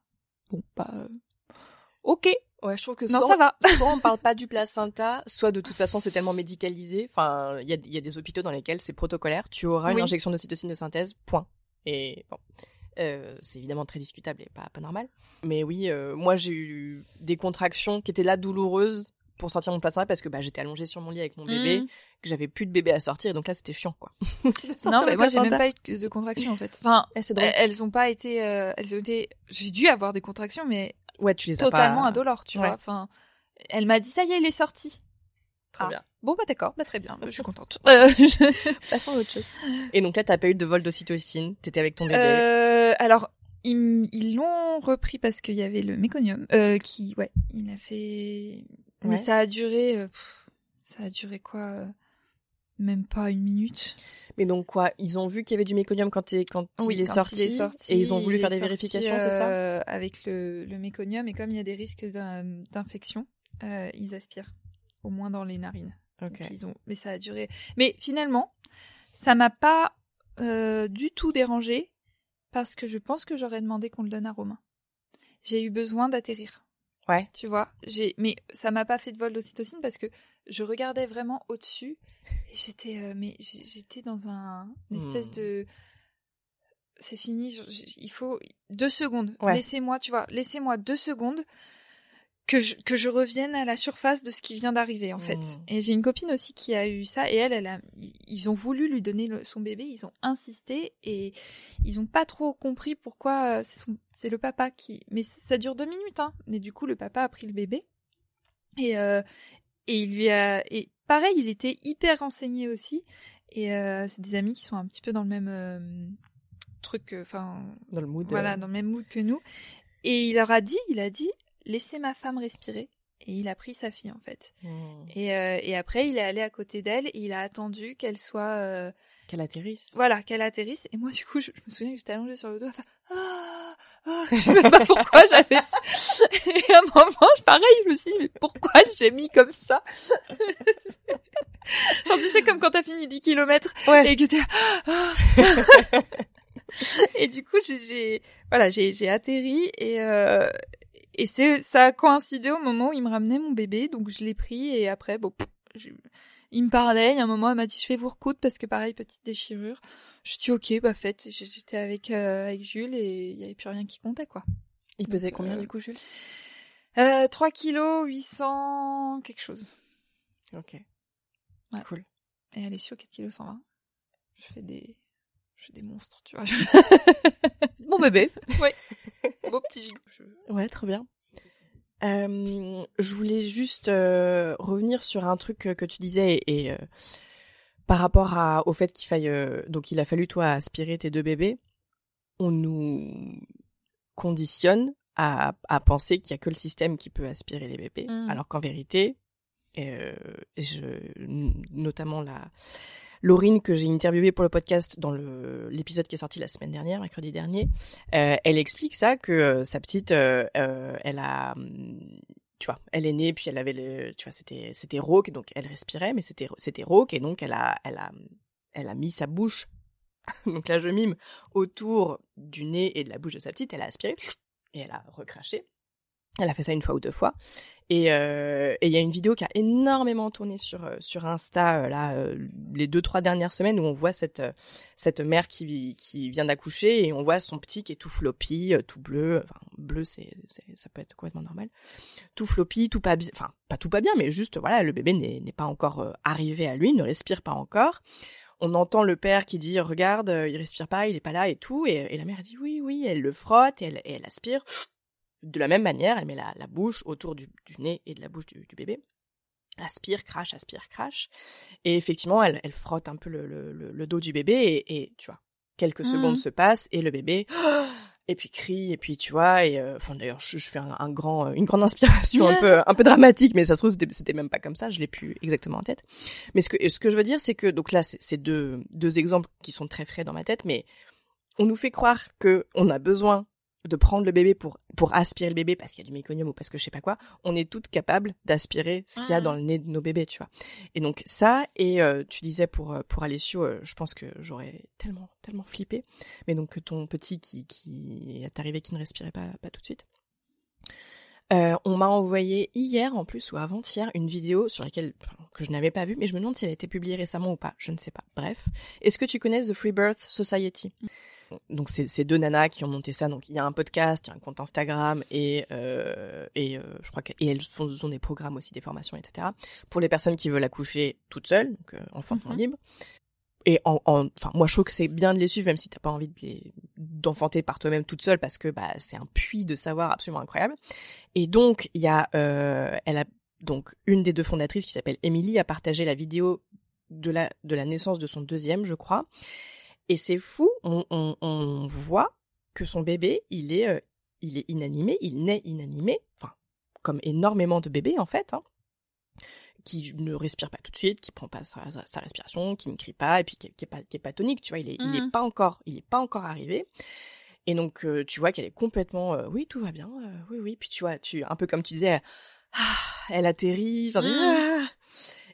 bon, bah, euh, ok, Ouais, je trouve que non, ça va. souvent on parle pas du placenta, soit de toute façon c'est tellement médicalisé. Enfin, il y a, y a des hôpitaux dans lesquels c'est protocolaire. Tu auras une Oui. injection d'ocytocine de synthèse, point. Et bon, euh, c'est évidemment très discutable et pas, pas normal. Mais oui, euh, moi j'ai eu des contractions qui étaient là douloureuses pour sortir mon placenta parce que bah, j'étais allongée sur mon lit avec mon bébé, Mhm. que j'avais plus de bébé à sortir et donc là c'était chiant quoi. (laughs) Non, mais moi, j'ai même pas eu de contraction, en fait. (laughs) Enfin, Eh, c'est drôle. elles, ont pas été, euh, elles ont été, j'ai dû avoir des contractions, mais Ouais, tu les as totalement pas... indolores, tu Ouais. vois. Enfin, elle m'a dit, ça y est, il est sorti. Très Ah. bien. Bon, bah, d'accord, bah, très bien, bah, je suis contente. (laughs) Euh, (laughs) je- Passons à autre chose. Et donc là t'as pas eu de vol d'ocytocine, t'étais avec ton bébé. Euh, alors, ils l'ont repris parce qu'il y avait le méconium euh, qui, ouais, il a fait. Ouais. Mais ça a duré. euh, pff, ça a duré quoi Même pas une minute. Mais donc quoi, ils ont vu qu'il y avait du méconium quand, t'es- quand, il, est quand sorti, il est sorti, et ils ont voulu il faire des vérifications, c'est ça Avec le, le méconium, et comme il y a des risques d'in- d'infection, ils aspirent, au moins dans les narines. Ils ont... Mais ça a duré. Mais finalement, ça m'a pas euh, du tout dérangé parce que je pense que j'aurais demandé qu'on le donne à Romain. J'ai eu besoin d'atterrir. Ouais. Tu vois, j'ai mais ça m'a pas fait de vol d'ocytocine parce que je regardais vraiment au-dessus et j'étais euh, mais j'étais dans un une espèce Hmm. de c'est fini, je- il faut deux secondes. Ouais. Laissez-moi, tu vois, laissez-moi deux secondes que je, que je revienne à la surface de ce qui vient d'arriver en fait. Mm. Et j'ai une copine aussi qui a eu ça et elle, elle a, ils ont voulu lui donner le- son bébé, ils ont insisté et ils ont pas trop compris pourquoi euh, c'est le papa qui. Mais ça dure deux minutes, hein. Et du coup, le papa a pris le bébé et euh, et il lui a et pareil, il était hyper renseigné aussi. Et euh, c'est des amis qui sont un petit peu dans le même euh, truc, enfin Dans le mood. voilà, dans le même mood que nous. Et il leur a dit, il a dit, laissez ma femme respirer. Et il a pris sa fille en fait. hmm, Et, euh, et après, il est allé à côté d'elle et il a attendu qu'elle soit, euh, Qu'elle atterrisse. voilà, qu'elle atterrisse. Et moi, du coup, je, je me souviens que j'étais allongée sur le dos. à faire, Ah, ah, je sais même pas pourquoi j'avais ça. Et à un moment, je- pareil, je me suis dit, mais pourquoi j'ai mis comme ça? Genre, tu sais, comme quand t'as fini 10 kilomètres Ouais. et que t'es ah. (laughs) et du coup j'ai voilà j'ai j'ai atterri et euh, et c'est ça a coïncidé au moment où il me ramenait mon bébé donc je l'ai pris et après bon pff, il me parlait il y a un moment elle m'a dit je vais vous recoudre parce que pareil petite déchirure je dis ok bah faites j'étais avec euh, avec Jules et il y avait plus rien qui comptait quoi Il pesait Donc, combien euh, du coup, Jules? Euh, 3 kilos 800 quelque chose Ok. Ouais. Cool. et elle est sur 4 kilos 120 je fais des je fais des monstres tu vois (laughs) Bon bébé. ouais (laughs) beau petit gigot Ouais, très bien. Euh, je voulais juste euh, revenir sur un truc euh, que tu disais et, et, euh, par rapport à, au fait qu'il faille donc il a fallu toi aspirer tes deux bébés. On nous conditionne à, à penser qu'il y a que le système qui peut aspirer les bébés, Mm. alors qu'en vérité, je, notamment la Laurine que j'ai interviewée pour le podcast dans l'épisode qui est sorti la semaine dernière, mercredi dernier, euh, elle explique ça que euh, sa petite, euh, elle a, tu vois, elle est née puis elle avait le, tu vois, c'était c'était rauque donc elle respirait mais c'était c'était rauque et donc elle a elle a elle a mis sa bouche, (laughs) donc là je mime autour du nez et de la bouche de sa petite, elle a aspiré et elle a recraché Elle a fait ça une fois ou deux fois. Et euh, et il y a une vidéo qui a énormément tourné sur euh, sur Insta euh, là les deux trois dernières semaines où on voit cette cette mère qui qui vient d'accoucher et on voit son petit qui est tout floppy, tout bleu, enfin bleu c'est ça peut être complètement normal, tout floppy, tout pas bien, enfin pas tout pas bien, mais juste voilà le bébé n'est pas encore arrivé à lui, ne respire pas encore. On entend le père qui dit regarde il respire pas, il est pas là et tout et, la mère dit oui oui, elle le frotte elle, et elle aspire de la même manière, elle met la, la bouche autour du, du nez et de la bouche du, du bébé. Aspire, crache, aspire, crache. Et effectivement, elle, elle frotte un peu le, le, le- le dos du bébé et, et, tu vois, quelques Mhm. secondes se passent et le bébé (gasps) et puis crie et puis tu vois et euh, enfin d'ailleurs je, je fais un, un grand une grande inspiration un (laughs) peu un peu dramatique mais ça se trouve c'était c'était même pas comme ça je l'ai plus exactement en tête mais ce que ce que je veux dire c'est que donc là c'est c'est deux deux exemples qui sont très frais dans ma tête mais on nous fait croire que on a besoin de prendre le bébé pour pour aspirer le bébé parce qu'il y a du méconium ou parce que je sais pas quoi, on est toutes capables d'aspirer ce qu'il y a Mhm. dans le nez de nos bébés, tu vois. Et donc ça et euh, tu disais pour euh, pour Alessio, euh, je pense que j'aurais tellement tellement flippé, mais donc que ton petit qui qui est arrivé qui ne respirait pas pas tout de suite. Euh, on m'a envoyé hier en plus ou avant-hier une vidéo sur laquelle enfin, que je n'avais pas vue, mais je me demande si elle a été publiée récemment ou pas. Je ne sais pas. Bref, est-ce que tu connais The Free Birth Society? Donc c'est deux nanas qui ont monté ça. Donc il y a un podcast, il y a un compte Instagram et euh, et euh, je crois que et elles font, font des programmes aussi, des formations, etc. Pour les personnes qui veulent accoucher toutes seules, donc euh, enfantement Mhm. libre. Et en, en- enfin moi je trouve que c'est bien de les suivre même si t'as pas envie de d'enfanter par toi-même toute seule parce que bah c'est un puits de savoir absolument incroyable. Et donc il y a euh, elle a donc une des deux fondatrices qui s'appelle Emily a partagé la vidéo de la de la naissance de son deuxième je crois et c'est fou, on, on, on voit que son bébé, il est, euh, il est inanimé, il naît inanimé, enfin, comme énormément de bébés en fait, hein, qui ne respire pas tout de suite, qui prend pas sa, sa- sa respiration, qui ne crie pas, et puis qui, qui est pas, qui est pas tonique, tu vois, il est, il est Mhm. pas encore, il est pas encore arrivé. Et donc, euh, tu vois qu'elle est complètement, euh, oui, tout va bien, oui, oui. Puis tu vois, tu, un peu comme tu disais, ah, elle atterrit, enfin, ah.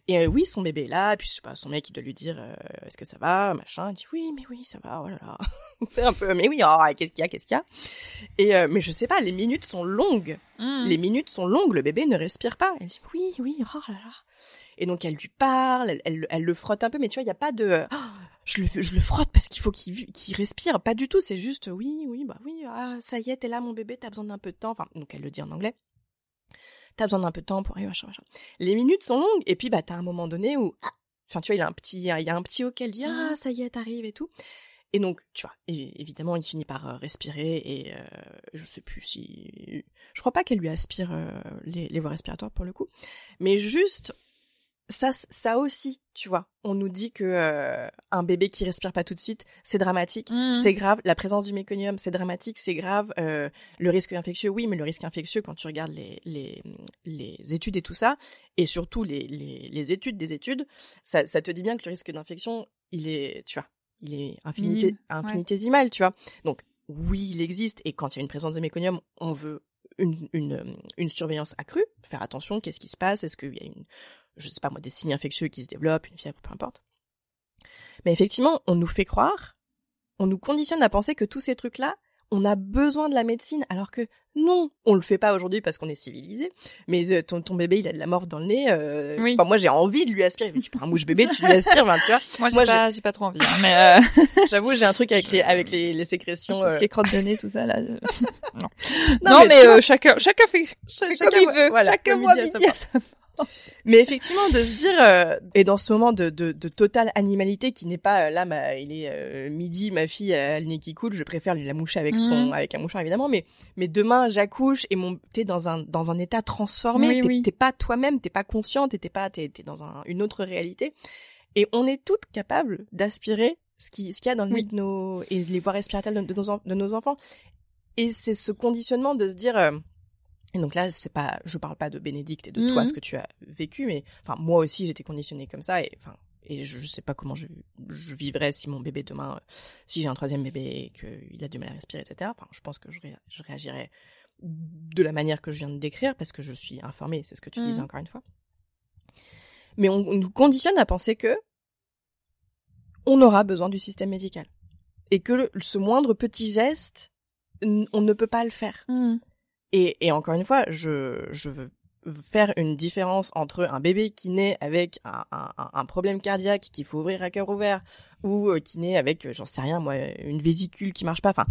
Et euh, oui, son bébé est là, puis je sais pas, son mec il doit lui dire euh, est-ce que ça va, machin. Il dit oui, mais oui, ça va, oh là là. (laughs) Un peu, mais oui, oh, qu'est-ce qu'il y a, qu'est-ce qu'il y a. Et euh, mais je sais pas, les minutes sont longues. Mhm. Les minutes sont longues, le bébé ne respire pas. Elle dit oui, oui, oh là là. Et donc elle lui parle, elle, elle, elle le frotte un peu, mais tu vois, il y a pas de Ah, je le, je le frotte parce qu'il faut qu'il qu'il respire. Pas du tout, c'est juste oui, oui, bah oui, ah, ça y est, t'es là, mon bébé, t'as besoin d'un peu de temps. Enfin, donc elle le dit en anglais. T'as besoin d'un peu de temps pour arriver, machin, machin. Les minutes sont longues, et puis bah t'as un moment donné où, enfin tu vois, il a un petit, il y a un petit auquel dit ah ça y est, t'arrives et tout. Et donc, tu vois, et- évidemment, il finit par euh, respirer et euh, je sais plus si, je crois pas qu'elle lui aspire euh, les, les voies respiratoires pour le coup, mais juste ça, ça aussi, tu vois, on nous dit que euh, un bébé qui respire pas tout de suite, c'est dramatique, Mhm. c'est grave. La présence du méconium, c'est dramatique, c'est grave. Euh, le risque infectieux, oui, mais le risque infectieux, quand tu regardes les les, les études et tout ça, et surtout les les, les études des études, ça, ça te dit bien que le risque d'infection, il est, tu vois, il est infinité, Minime, ouais. infinitésimal, tu vois. Donc oui, il existe, et quand il y a une présence de méconium, on veut une, une, une surveillance accrue, faire attention, qu'est-ce qui se passe, est-ce qu'il y a une, je sais pas moi, des signes infectieux qui se développent, une fièvre, peu importe. Mais effectivement, on nous fait croire, on nous conditionne à penser que tous ces trucs-là, on a besoin de la médecine, alors que non, on le fait pas aujourd'hui parce qu'on est civilisé. Mais euh, ton, ton bébé, il a de la morve dans le nez. euh, Oui. moi, j'ai envie de lui aspirer. Mais tu prends un mouche bébé, tu lui aspires, ben, tu vois. Moi, j'ai pas, j'ai pas trop envie. hein, mais euh, (laughs) J'avoue, j'ai un truc avec les, avec les, les sécrétions. tout ce euh, qui est crotte de nez, tout ça là. non. (laughs) Non, Non, mais mais, euh, chacun, chacun fait, chacun comme il voit- veut. voilà, chacun voit midi à sa sa (laughs) Mais effectivement, de se dire, euh, et dans ce moment de, de, de totale animalité qui n'est pas, euh, là, ma, il est euh, midi, ma fille a le nez qui coule, je préfère lui la moucher avec son, Mhm. avec un mouchoir évidemment, mais, mais demain j'accouche et mon, t'es dans un, dans un état transformé, Oui, t'es, oui. t'es pas toi-même, t'es pas consciente, t'es pas, t'es, t'es dans un, une autre réalité. Et on est toutes capables d'aspirer ce qui, ce qu'il y a dans le nez Oui. de nos, et les voies respiratoires de, de nos, en- de nos enfants. Et c'est ce conditionnement de se dire, et donc là, c'est pas, je parle pas de Bénédicte et de toi, Mhm. ce que tu as vécu, mais enfin moi aussi j'étais conditionnée comme ça et enfin et je, je sais pas comment je, je vivrais si mon bébé demain, euh, si j'ai un troisième bébé et qu'il a du mal à respirer, etc. Enfin, je pense que je, ré- je réagirais de la manière que je viens de décrire parce que je suis informée, c'est ce que tu disais Mhm. encore une fois. Mais on, on nous conditionne à penser que on aura besoin du système médical et que le- ce moindre petit geste, on ne peut pas le faire. Mhm. Et, et encore une fois, je, je veux faire une différence entre un bébé qui naît avec un, un, un problème cardiaque qu'il faut ouvrir à cœur ouvert ou euh, qui naît avec, euh, j'en sais rien moi, une vésicule qui marche pas. Enfin,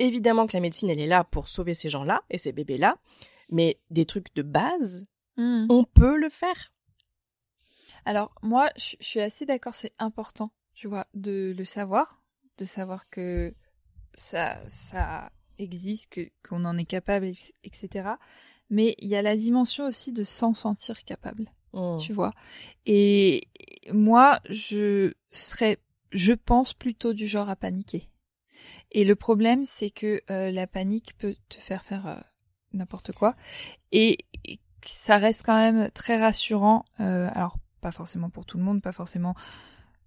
évidemment que la médecine elle est là pour sauver ces gens-là et ces bébés-là, mais des trucs de base, Hmm. on peut le faire. Alors moi, je je suis assez d'accord, c'est important, tu vois, de le savoir, de savoir que ça, ça existe, qu'on en est capable, et- etc. Mais il y a la dimension aussi de s'en sentir capable, Mm. tu vois. Et moi, je serais, je pense plutôt du genre à paniquer. Et le problème, c'est que euh, la panique peut te faire faire euh, n'importe quoi. Et, et ça reste quand même très rassurant. euh, alors, pas forcément pour tout le monde, pas forcément.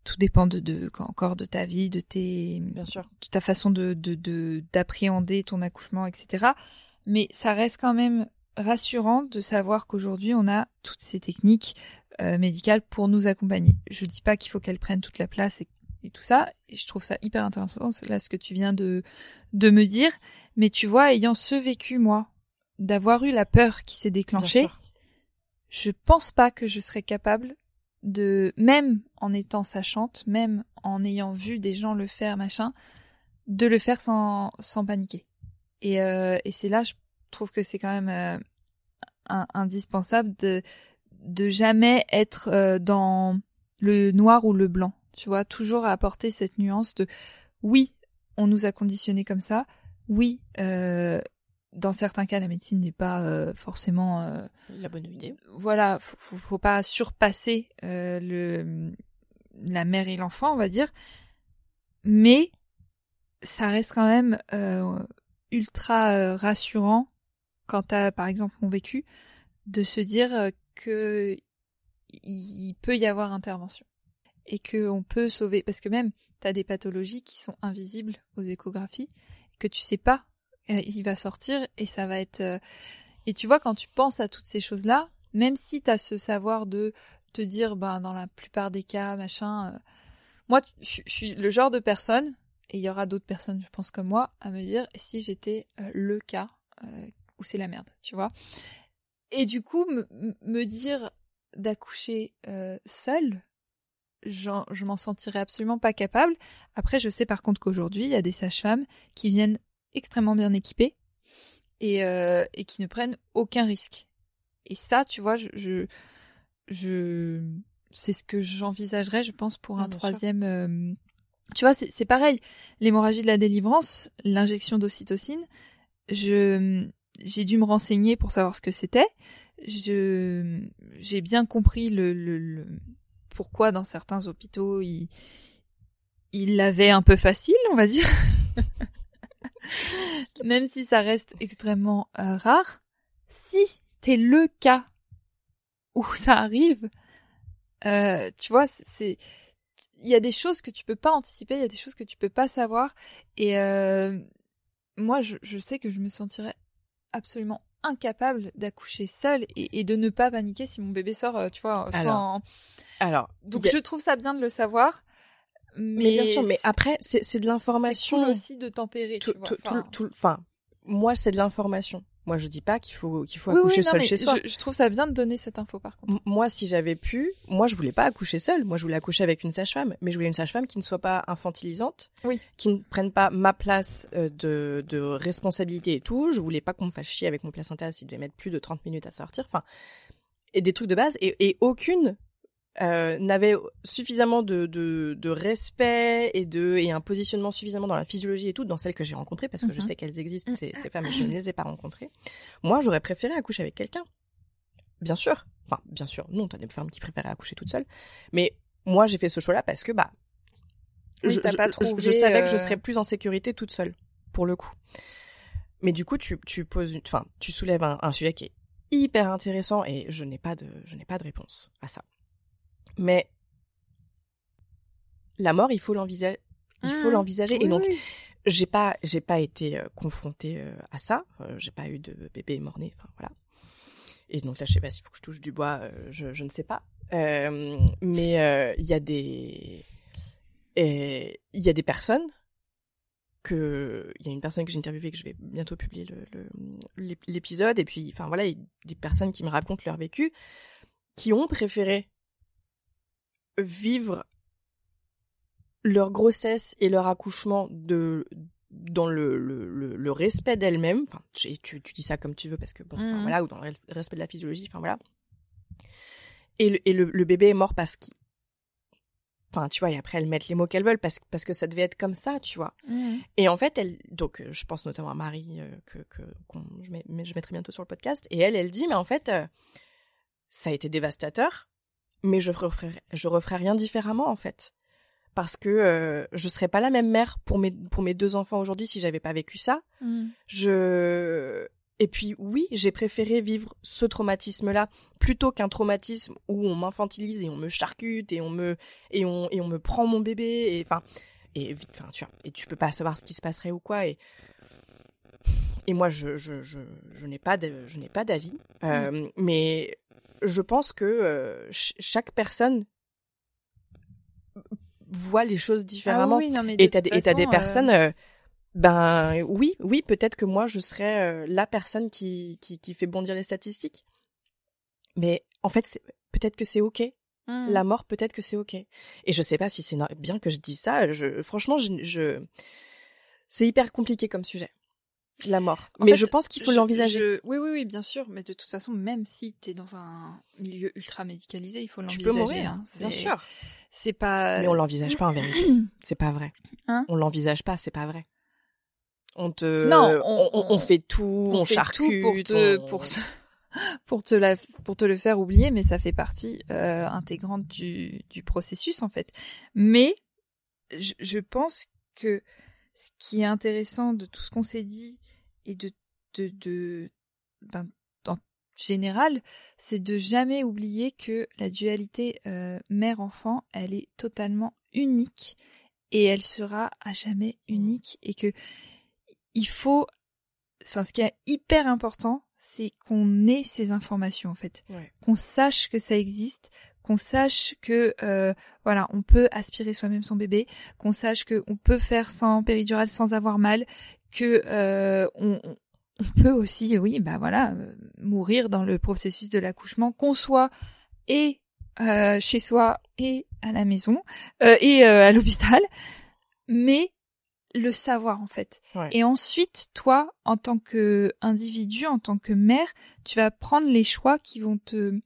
Tout dépend de, de encore de ta vie, de tes, Bien sûr. de ta façon de de- de- d'appréhender ton accouchement, etc. Mais ça reste quand même rassurant de savoir qu'aujourd'hui on a toutes ces techniques euh, médicales pour nous accompagner. Je dis pas qu'il faut qu'elles prennent toute la place et, et tout ça. Et je trouve ça hyper intéressant, c'est là ce que tu viens de de me dire. Mais tu vois, ayant ce vécu moi, d'avoir eu la peur qui s'est déclenchée, je pense pas que je serais capable de, même en étant sachante, même en ayant vu des gens le faire, machin, de le faire sans, sans paniquer. Et, euh, et c'est là, je trouve que c'est quand même euh, indispensable de, de jamais être euh, dans le noir ou le blanc. Tu vois, toujours apporter cette nuance de oui, on nous a conditionnés comme ça. Oui, dans certains cas, la médecine n'est pas euh, forcément euh, La bonne idée. voilà, faut, faut, faut pas surpasser euh, le la mère et l'enfant, on va dire, mais ça reste quand même ultra rassurant quand t'as par exemple mon vécu de se dire que il peut y avoir intervention et que on peut sauver parce que même t'as des pathologies qui sont invisibles aux échographies que tu sais pas il va sortir et ça va être euh, et tu vois, quand tu penses à toutes ces choses-là, même si tu as ce savoir de te dire, ben, dans la plupart des cas, machin, euh, moi, je suis le genre de personne, et il y aura d'autres personnes, je pense, comme moi, à me dire, si j'étais euh, le cas euh, où c'est la merde, tu vois. Et du coup, me, dire d'accoucher euh, seule, je m'en sentirais absolument pas capable. Après, je sais par contre qu'aujourd'hui, il y a des sages-femmes qui viennent extrêmement bien équipées et, euh, et qui ne prennent aucun risque. Et ça, tu vois, je, je, je- c'est ce que j'envisagerais, je pense, pour Ah, un troisième. euh, Tu vois, c'est c'est pareil. L'hémorragie de la délivrance, l'injection d'ocytocine, je j'ai dû me renseigner pour savoir ce que c'était. Je j'ai bien compris le, le, le- pourquoi dans certains hôpitaux ils ils l'avaient un peu facile, on va dire. (laughs) (laughs) Même si ça reste extrêmement euh, rare, si t'es le cas où (laughs) ça arrive, euh, tu vois, c'est- il y a des choses que tu peux pas anticiper, il y a des choses que tu peux pas savoir, et euh, moi, je, je sais que je me sentirais absolument incapable d'accoucher seule et, et de ne pas paniquer si mon bébé sort, tu vois, sans. Alors, Donc a- je trouve ça bien de le savoir, mais, mais bien sûr, mais après, c'est de l'information. cool aussi de tempérer. tout, tu vois. tout- tout- Enfin, tout- enfin, moi, c'est de l'information. Moi, je dis pas qu'il faut qu'il faut oui, accoucher oui, seul chez soi. Je, je trouve ça bien de donner cette info par contre. M- Moi, si j'avais pu, moi, je voulais pas accoucher seule. Moi, je voulais accoucher avec une sage-femme, mais je voulais une sage-femme qui ne soit pas infantilisante, Oui. qui ne prenne pas ma place euh, de, de responsabilité et tout. Je voulais pas qu'on me fasse chier avec mon placenta s'il devait mettre plus de 30 minutes à sortir. Enfin, et des trucs de base. Et, et aucune euh, n'avait suffisamment de, de, de respect et de et un positionnement suffisamment dans la physiologie et tout dans celles que j'ai rencontrées parce que je Mhm. sais qu'elles existent ces, ces femmes et je ne les ai pas rencontrées. Moi, j'aurais préféré accoucher avec quelqu'un. Bien sûr. Enfin, bien sûr. Non, t'as des femmes qui préféraient accoucher toutes seules. Mais moi, j'ai fait ce choix-là parce que bah, Oui, je, pas je- trouvé, je savais que je euh, serais plus en sécurité toute seule, pour le coup. Mais du coup, tu, tu poses, une- enfin, tu soulèves un, un sujet qui est hyper intéressant et je n'ai pas de, je n'ai pas de réponse à ça. Mais la mort, il faut l'envisager. Il faut Mmh. l'envisager. Oui, et donc, j'ai pas, j'ai pas été euh, confrontée euh, à ça. Euh, j'ai pas eu de bébé mort-né. Enfin voilà. Et donc là, je sais pas s'il faut que je touche du bois. je, je ne sais pas. Euh, mais euh, il y a des, il y a des personnes que il y a une personne que j'ai interviewée que je vais bientôt publier l'épisode et puis enfin voilà, il y a des personnes qui me racontent leur vécu qui ont préféré vivre leur grossesse et leur accouchement de dans le, le, le, respect d'elle-même, enfin, tu, tu, dis ça comme tu veux parce que bon, mmh. voilà, ou dans le respect de la physiologie, enfin voilà. Et le, et le, bébé est mort parce qu'il. Enfin, tu vois, et après elles mettent les mots qu'elles veulent parce, parce que ça devait être comme ça, tu vois. Mmh. Et en fait, elle. Donc, je pense notamment à Marie, euh, que, que je, mets, je mettrai bientôt sur le podcast. Et elle, elle dit, mais en fait, euh, ça a été dévastateur, mais je referai, je rien différemment, en fait parce que euh, je serais pas la même mère pour mes pour mes deux enfants aujourd'hui si j'avais pas vécu ça. Mm. Je et puis oui, j'ai préféré vivre ce traumatisme-là plutôt qu'un traumatisme où on m'infantilise et on me charcute et on me et on et on me prend mon bébé et enfin et enfin tu vois et tu peux pas savoir ce qui se passerait ou quoi et et moi je je je, je n'ai pas de, je n'ai pas d'avis mm. euh, mais je pense que euh, chaque personne voit les choses différemment. Ah et t'as des, des personnes, euh, ben oui, oui, peut-être que moi je serais euh, la personne qui, qui, qui fait bondir les statistiques. Mais en fait, peut-être que c'est ok. Hmm. La mort, peut-être que c'est ok. Et je sais pas si c'est bien que je dise ça. Je, franchement, je, je... c'est hyper compliqué comme sujet la mort. mais je pense qu'il faut l'envisager. Oui, oui, oui, bien sûr. Mais de toute façon, même si tu es dans un milieu ultra médicalisé, il faut l'envisager. Tu peux mourir, hein. bien sûr. C'est pas. Mais on l'envisage pas en vérité. (clears throat) c'est pas vrai. Hein on l'envisage pas, c'est pas vrai. On te. Non, on, fait tout, on, charcute. pour te, pour, (laughs) pour te la, pour te le faire oublier, mais ça fait partie euh, intégrante du, du processus en fait. Mais je, je pense que ce qui est intéressant de tout ce qu'on s'est dit et de, de, de ben, en général, c'est de jamais oublier que la dualité euh, mère-enfant, elle est totalement unique et elle sera à jamais unique et que il faut, enfin, ce qui est hyper important, c'est qu'on ait ces informations en fait, qu'on sache que ça existe, qu'on sache que euh, voilà, on peut aspirer soi-même son bébé, qu'on sache que on peut faire sans péridurale sans avoir mal, que euh, on, peut aussi, oui, bah voilà, euh, mourir dans le processus de l'accouchement, qu'on soit et euh, chez soi et à la maison et à l'hôpital, mais le savoir en fait. Et ensuite, toi, en tant que individu, en tant que mère, tu vas prendre les choix qui vont te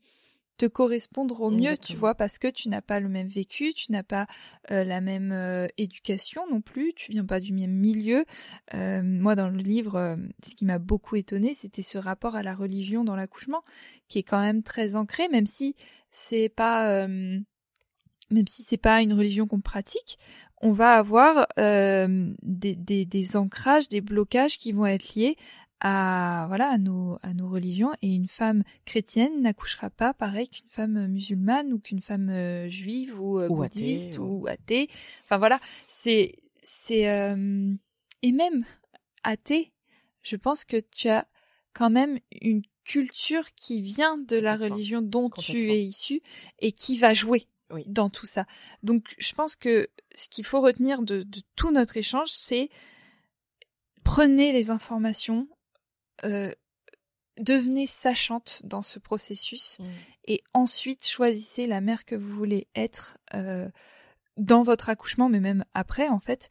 te correspondre au mieux, tu vois, parce que tu n'as pas le même vécu, tu n'as pas euh, la même euh, éducation non plus, tu viens pas du même milieu. Euh, moi, dans le livre, ce qui m'a beaucoup étonné, c'était ce rapport à la religion dans l'accouchement, qui est quand même très ancré, même si c'est pas, même si c'est pas une religion qu'on pratique. On va avoir des, des, des ancrages, des blocages qui vont être liés à voilà à nos à nos religions. Et une femme chrétienne n'accouchera pas pareil qu'une femme musulmane ou qu'une femme euh, juive ou, euh, bouddhiste ou athée. Enfin voilà, c'est c'est euh, et même athée, je pense que tu as quand même une culture qui vient de la religion dont tu es issu et qui va jouer dans tout ça. Donc je pense que ce qu'il faut retenir de, de tout notre échange, c'est prenez les informations, euh, devenez sachante dans ce processus mmh. et ensuite choisissez la mère que vous voulez être euh, dans votre accouchement, mais même après, en fait,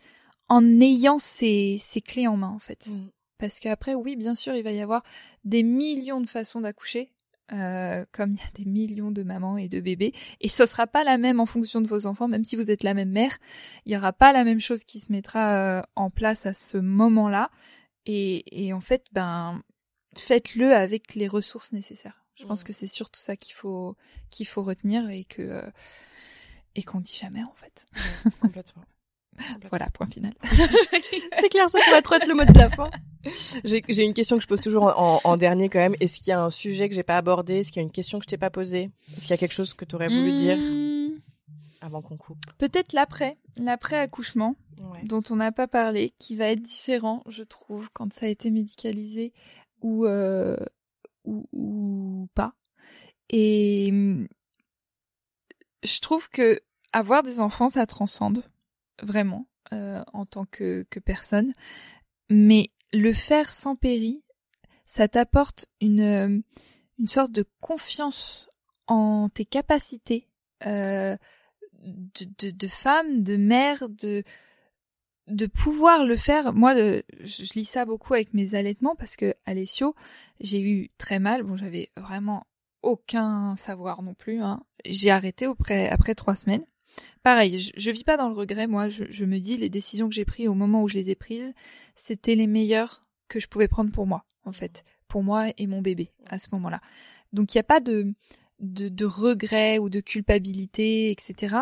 en ayant ces, ces clés en main, en fait. Mmh. Parce qu'après, oui, bien sûr, il va y avoir des millions de façons d'accoucher, euh, comme il y a des millions de mamans et de bébés, et ce sera pas la même en fonction de vos enfants, même si vous êtes la même mère, il y aura pas la même chose qui se mettra en place à ce moment-là. Et, en fait, ben, faites-le avec les ressources nécessaires. Je pense mmh. que c'est surtout ça qu'il faut qu'il faut retenir et que euh, et qu'on dit jamais en fait. (laughs) complètement. Voilà, point final. (laughs) c'est clair, ça pourrait trop être le mot de la fin. J'ai une question que je pose toujours en, dernier quand même. Est-ce qu'il y a un sujet que j'ai pas abordé? Est-ce qu'il y a une question que je t'ai pas posée? Est-ce qu'il y a quelque chose que tu aurais voulu dire? Mmh. Avant qu'on coupe Peut-être l'après, l'après accouchement dont on n'a pas parlé, qui va être différent, je trouve, quand ça a été médicalisé ou, euh, ou, ou, pas. Et je trouve que avoir des enfants, ça transcende, vraiment. euh, en tant que, que personne. Mais le faire sans péri, ça t'apporte une, une sorte de confiance en tes capacités euh, de, de, de femme, de mère, de, pouvoir le faire. Moi, je, je lis ça beaucoup avec mes allaitements parce que Alessio, j'ai eu très mal. Bon, j'avais vraiment aucun savoir non plus. Hein. J'ai arrêté après, après trois semaines. Pareil, je, je vis pas dans le regret. Moi, je, je me dis les décisions que j'ai prises au moment où je les ai prises, c'était les meilleures que je pouvais prendre pour moi, en fait, pour moi et mon bébé à ce moment-là. Donc, il n'y a pas de, de, de regret ou de culpabilité, etc.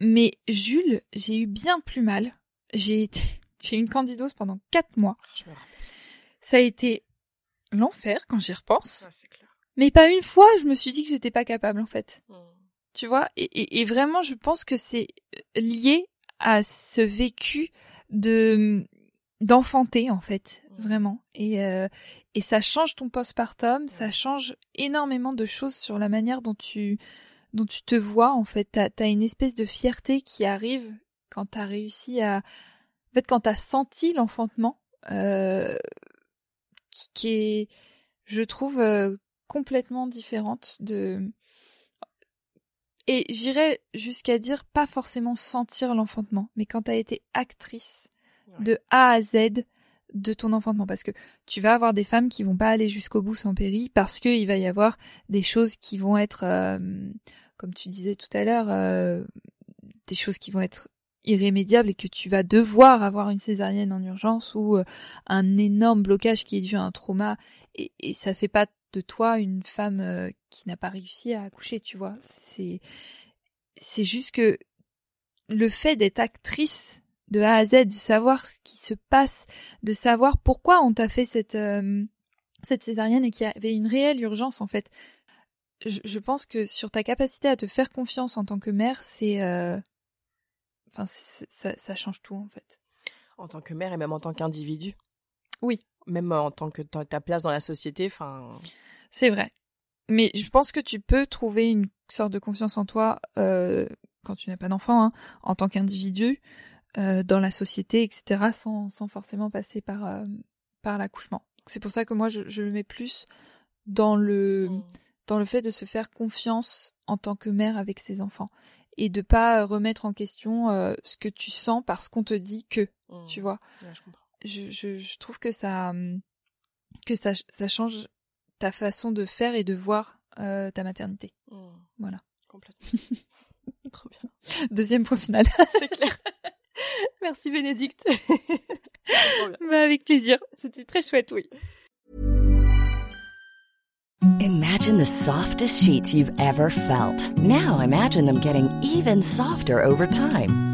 Mais Jules, j'ai eu bien plus mal. J'ai été, (laughs) j'ai eu une candidose pendant quatre mois. Je me rappelle. Ça a été l'enfer quand j'y repense. Ouais, c'est clair. Mais pas une fois, je me suis dit que j'étais pas capable, en fait. Mm. Tu vois et, et, et vraiment, je pense que c'est lié à ce vécu de d'enfanter, en fait, vraiment. Et, euh, et ça change ton postpartum, ça change énormément de choses sur la manière dont tu dont tu te vois, en fait. T'as as une espèce de fierté qui arrive quand t'as réussi à... En fait, quand t'as senti l'enfantement, euh, qui, qui est, je trouve, euh, complètement différente de... Et j'irais jusqu'à dire pas forcément sentir l'enfantement, mais quand t'as été actrice. De A à Z de ton enfantement, parce que tu vas avoir des femmes qui vont pas aller jusqu'au bout sans péri, parce qu'il va y avoir des choses qui vont être, euh, comme tu disais tout à l'heure, euh, des choses qui vont être irrémédiables et que tu vas devoir avoir une césarienne en urgence ou euh, un énorme blocage qui est dû à un trauma. Et, et ça fait pas de toi une femme qui n'a pas réussi à accoucher, tu vois. C'est c'est juste que le fait d'être actrice de A à Z, de savoir ce qui se passe, de savoir pourquoi on t'a fait cette euh, cette césarienne et qu'il y avait une réelle urgence en fait. Je, je pense que sur ta capacité à te faire confiance en tant que mère, c'est euh, enfin ça, ça change tout en fait. En tant que mère et même en tant qu'individu. Oui. Même en tant que ta place dans la société, enfin. C'est vrai. Mais je pense que tu peux trouver une sorte de confiance en toi euh, quand tu n'as pas d'enfant, hein, en tant qu'individu, euh, dans la société, etc., sans, sans forcément passer par, euh, par l'accouchement. C'est pour ça que moi, je, je le mets plus dans le, Mm. dans le fait de se faire confiance en tant que mère avec ses enfants et de pas remettre en question euh, ce que tu sens parce qu'on te dit que, Mm. tu vois Ouais, je je, je, trouve que ça que ça, ça change ta façon de faire et de voir euh, ta maternité. Mm. Voilà. Complètement. (laughs) Trop bien. Deuxième point final. C'est clair. (laughs) (laughs) Merci Bénédicte. Bah, avec plaisir. C'était très chouette, oui. Imagine the softest sheets you've ever felt. Now imagine them getting even softer over time.